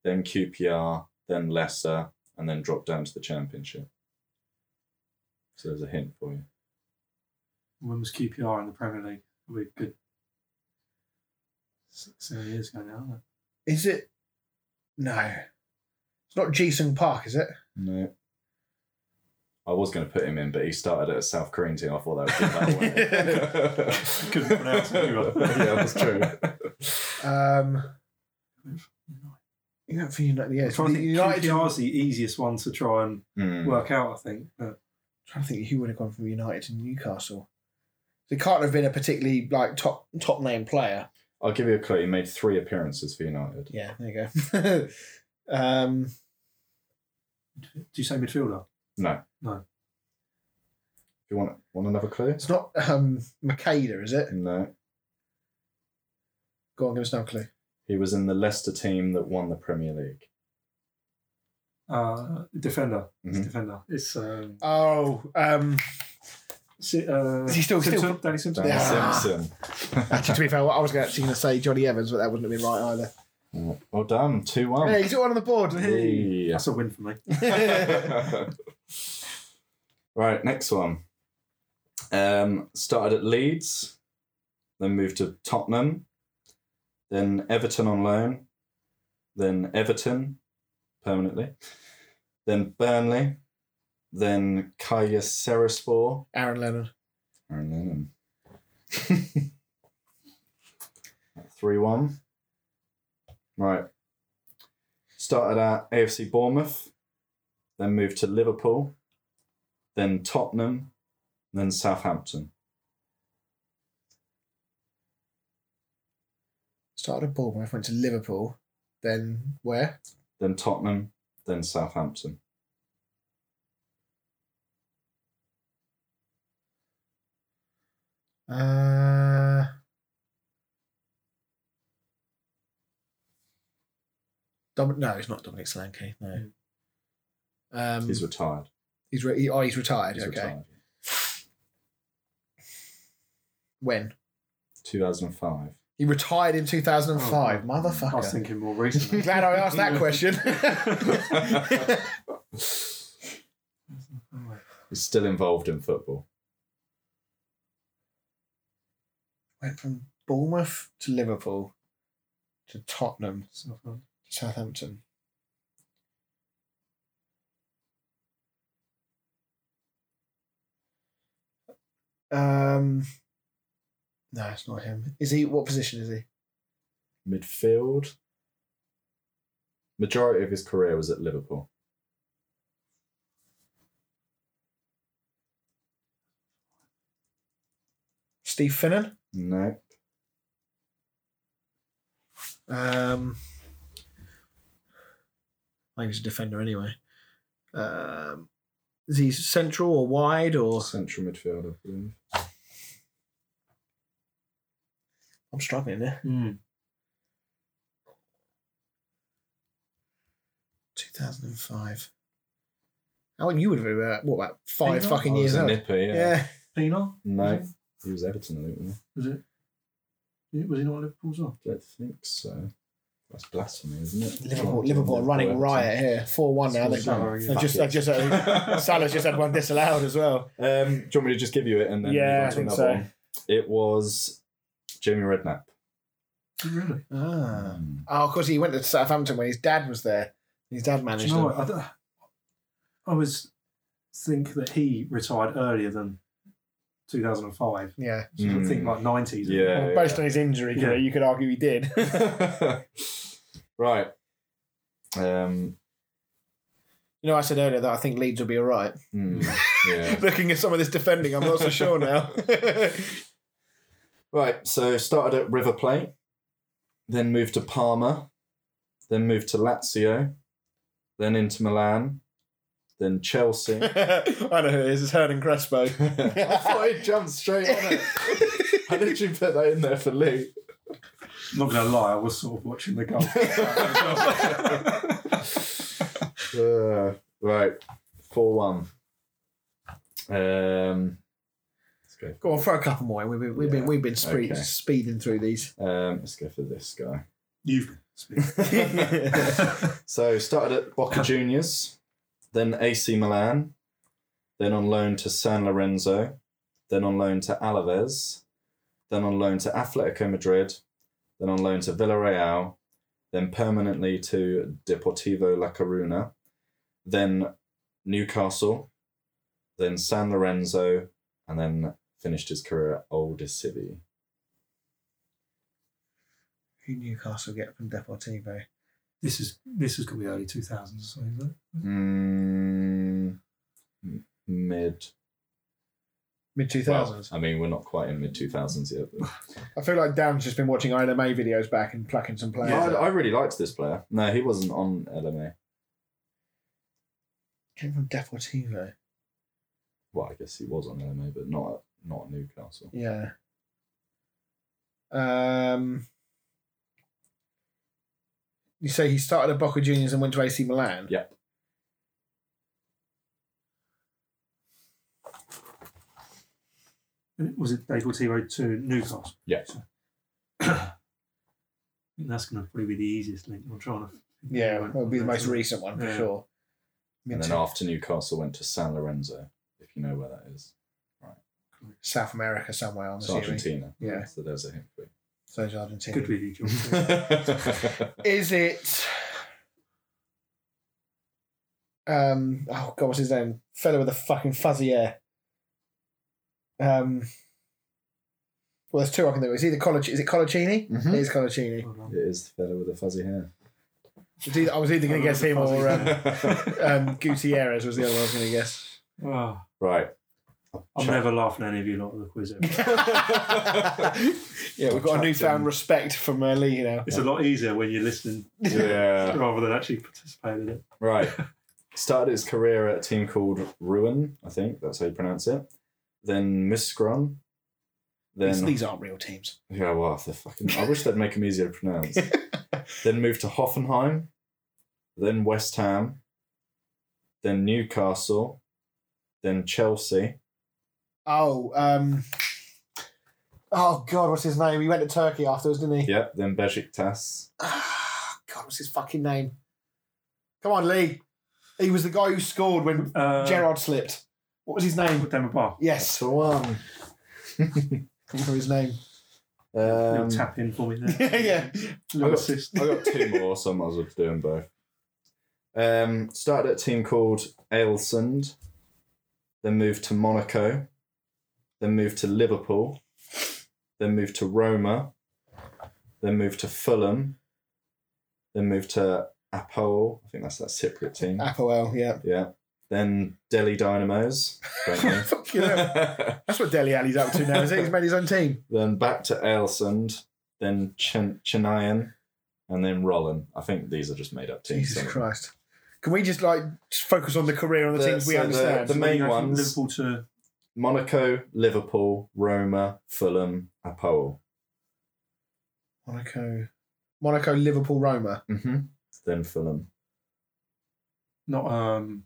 then QPR, then Leicester, and then dropped down to the Championship. So there's a hint for you. When was QPR in the Premier League? We a good six, seven years ago now, isn't it? Is it? No, it's not Jisung Park, is it? No. I was going to put him in, but he started at a South Korean team. I thought that would give that away. Couldn't pronounce it [laughs] [laughs] yeah, that's true. Um, you know, for United, yeah, I'm it's trying to the think United. QPR's the easiest one to try and Hmm. work out, I think. But trying to think who would have gone from United to Newcastle. So it can't have been a particularly like top top name player. I'll give you a clue. He made three appearances for United. Yeah, there you go. [laughs] um, do you say midfielder? No. No. Do you want want another clue? it's not um, Macheda, is it? No. Go on, give us another clue. He was in the Leicester team that won the Premier League. Uh, defender. It's Mhm. defender. It's um, Oh, um, Si- uh, Is he still- Simpson? still- Danny Simpson. Danny Yeah. Simpson. actually, to be fair, I was actually going to say Jonny Evans, but that wouldn't have been right either. Well done. 2 1. Hey, he's got one on the board. Hey. That's a win for me. [laughs] right, next one. Um, started at Leeds, then moved to Tottenham, then Everton on loan, then Everton permanently, then Burnley, then Kayserispor, Aaron Lennon. Aaron Lennon. [laughs] 3 1. Right. Started at AFC Bournemouth, then moved to Liverpool, then Tottenham, then Southampton. Started at Bournemouth, went to Liverpool, then where? Then Tottenham, then Southampton. Uh, Dom- no, it's not Dominic Solanke. No. Um, He's retired. he's re- he- oh, he's retired. He's okay. retired. When? 2005. He retired in 2005. Oh, Motherfucker. I was thinking more recently. [laughs] Glad I asked that question. [laughs] He's still involved in football. Went from Bournemouth to Liverpool to Tottenham Southampton. to Southampton. Um, no, it's not him. Is he? What position is he? Midfield. Majority of his career was at Liverpool. Steve Finnan. No. Um, I think he's a defender anyway. Um, is he central or wide or? Central midfield, I believe. I'm struggling there. Mm. 2005. How you would have been about, what, about five Pino? fucking years was a old? nipper, yeah. Yeah. Pino? No. He was Everton, I think. wasn't Was it? Was he not at Liverpool as well? I don't think so. That's blasphemy, isn't it? Liverpool, Liverpool are running riot here. 4 1 now. They, Sorry, they just, they just, uh, [laughs] Salah's just had one disallowed as well. Um, do you want me to just give you it and then Yeah, move on I to think another so. one? It was Jamie Redknapp. Really? Ah. Mm. Oh, of course, he went to Southampton when his dad was there. His dad managed you know him. what? I, don't- I always think that he retired earlier than 2005. Yeah. So I think Mm. like 90s. Yeah. Well, based on his injury, Yeah. you could argue he did. [laughs] [laughs] right. Um, You know, I said earlier that I think Leeds will be all right. hmm, yeah. [laughs] Looking at some of this defending, I'm not so sure now. Right, so started at River Plate, then moved to Parma, then moved to Lazio, then Inter Milan, then Chelsea. [laughs] I know who it is. It's Hernan Crespo. [laughs] I thought he jumped straight on it. I literally put that in there for Lee. Not going to lie, I was sort of watching the goal. [laughs] Uh, right, 4 1. Um, let's go. Go on, throw a couple more. We've been, we've been, we've been speed, okay. speeding through these. Um, let's go for this guy. You've been. [laughs] So started at Boca Juniors, then AC Milan, then on loan to San Lorenzo, then on loan to Alaves, then on loan to Atletico Madrid, then on loan to Villarreal, then permanently to Deportivo La Coruna, then Newcastle, then San Lorenzo, and then finished his career at Old City. Who Newcastle get from Deportivo? this is this is going to be early 2000s, so is it? Mm, mid. Mid two Well. I mean, we're not quite in mid 2000s yet. But... [laughs] I feel like Dan's just been watching LMA videos back and plucking some players. I. I really liked this player. No, he wasn't on LMA. Came from Deportivo. Well, I guess he was on LMA, but not at, not Newcastle. Yeah. Um. You say he started at Boca Juniors and went to AC Milan. Yeah. Was it Deportivo to Newcastle? Yeah. So- [clears throat] that's going to probably be the easiest link. I'm trying to. Yeah, that'll be the most recent one for Yeah. sure. And then after Newcastle, went to San Lorenzo, if you know where that is. South America somewhere. on the It's assuming. Argentina. Yeah. So there's a hint for you. So it's Argentina. Good with you, Is it? Um. Oh God, what's his name? Fellow with a fucking fuzzy hair. Um. Well, there's two I can do. Is he the Colac- Is it Coloccini? Mhm. It is Coloccini. Well. It is the fellow with the fuzzy hair. It's either- I was either going to guess him or um, um, Gutierrez was the other one I was going to guess. Ah, right. I'm never laughing at any of you lot of the quiz. [laughs] Yeah, we've got a newfound respect from uh, Lee now. It's a lot easier when you're listening Yeah. [laughs] rather than actually participating in it. Right. [laughs] Started his career at a team called Ruin, I think that's how you pronounce it. Then Miskron. Then These, these aren't real teams. yeah, well, the fucking. I wish they'd make them easier to pronounce. then moved to Hoffenheim. Then West Ham. Then Newcastle. Then Chelsea. Oh, um, oh God, what's his name? He went to Turkey afterwards, didn't he? Yep. Then Besiktas. Ah, God, what's his fucking name? Come on, Lee. He was the guy who scored when Uh, Gerrard slipped. What was his name? Demba Ba. That's Yes, the one. [laughs] come for his name. Little Um, tap in for me there. [laughs] yeah. Little I got- assist. I got two more, so I might as well do them both. Um, started at a team called Aalesund, then moved to Monaco, then moved to Liverpool, then moved to Roma, then moved to Fulham, then moved to Apoel. I think that's that Cypriot team. Apoel, yeah. Yeah. Then Delhi Dynamos. [laughs] Fuck yeah. That's what Delhi Ali's up to now, is he? He's made his own team. then back to Aalesund, then Chen- Chennaiyin, and then Rollen. I think these are just made up teams. Jesus some of them. Christ. Can we just like just focus on the career on the, The- teams we so the- understand? the So main you go from ones- Liverpool to Monaco, Liverpool, Roma, Fulham, Apoel. Monaco, Monaco, Liverpool, Roma. Mm-hmm. Then Fulham. not um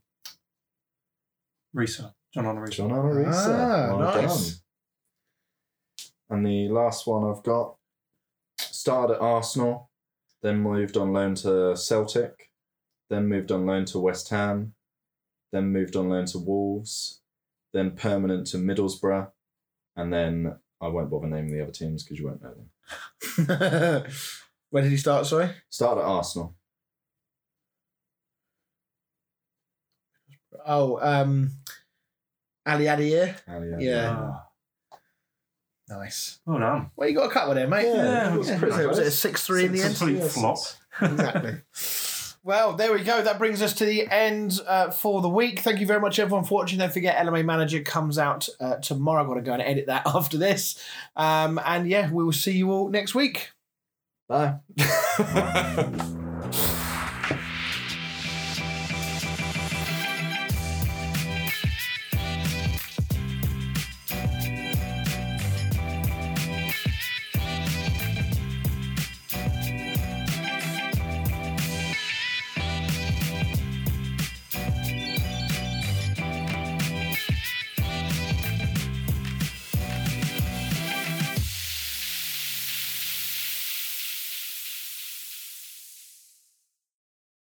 Riise. John Honor John Arisa. Ah, well nice. done. And the last one I've got started at Arsenal, then moved on loan to Celtic, then moved on loan to West Ham, then moved on loan to Wolves, then permanent to Middlesbrough, and then I won't bother naming the other teams because you won't know them. [laughs] When did he start, sorry? Started at Arsenal. Oh, um, Ali Adir. Ali Ali. Yeah. Ah, Nice. well done. Well, you got a couple there, mate. Yeah, it was pretty was, it, was it a 6 3 in the end? Complete Yes. flop. exactly. [laughs] Well, there we go. That brings us to the end uh, for the week. Thank you very much, everyone, for watching. Don't forget, LMA Manager comes out uh, tomorrow. I've got to go and edit that [laughs] after this. Um, and yeah, we will see you all next week. Bye. [laughs]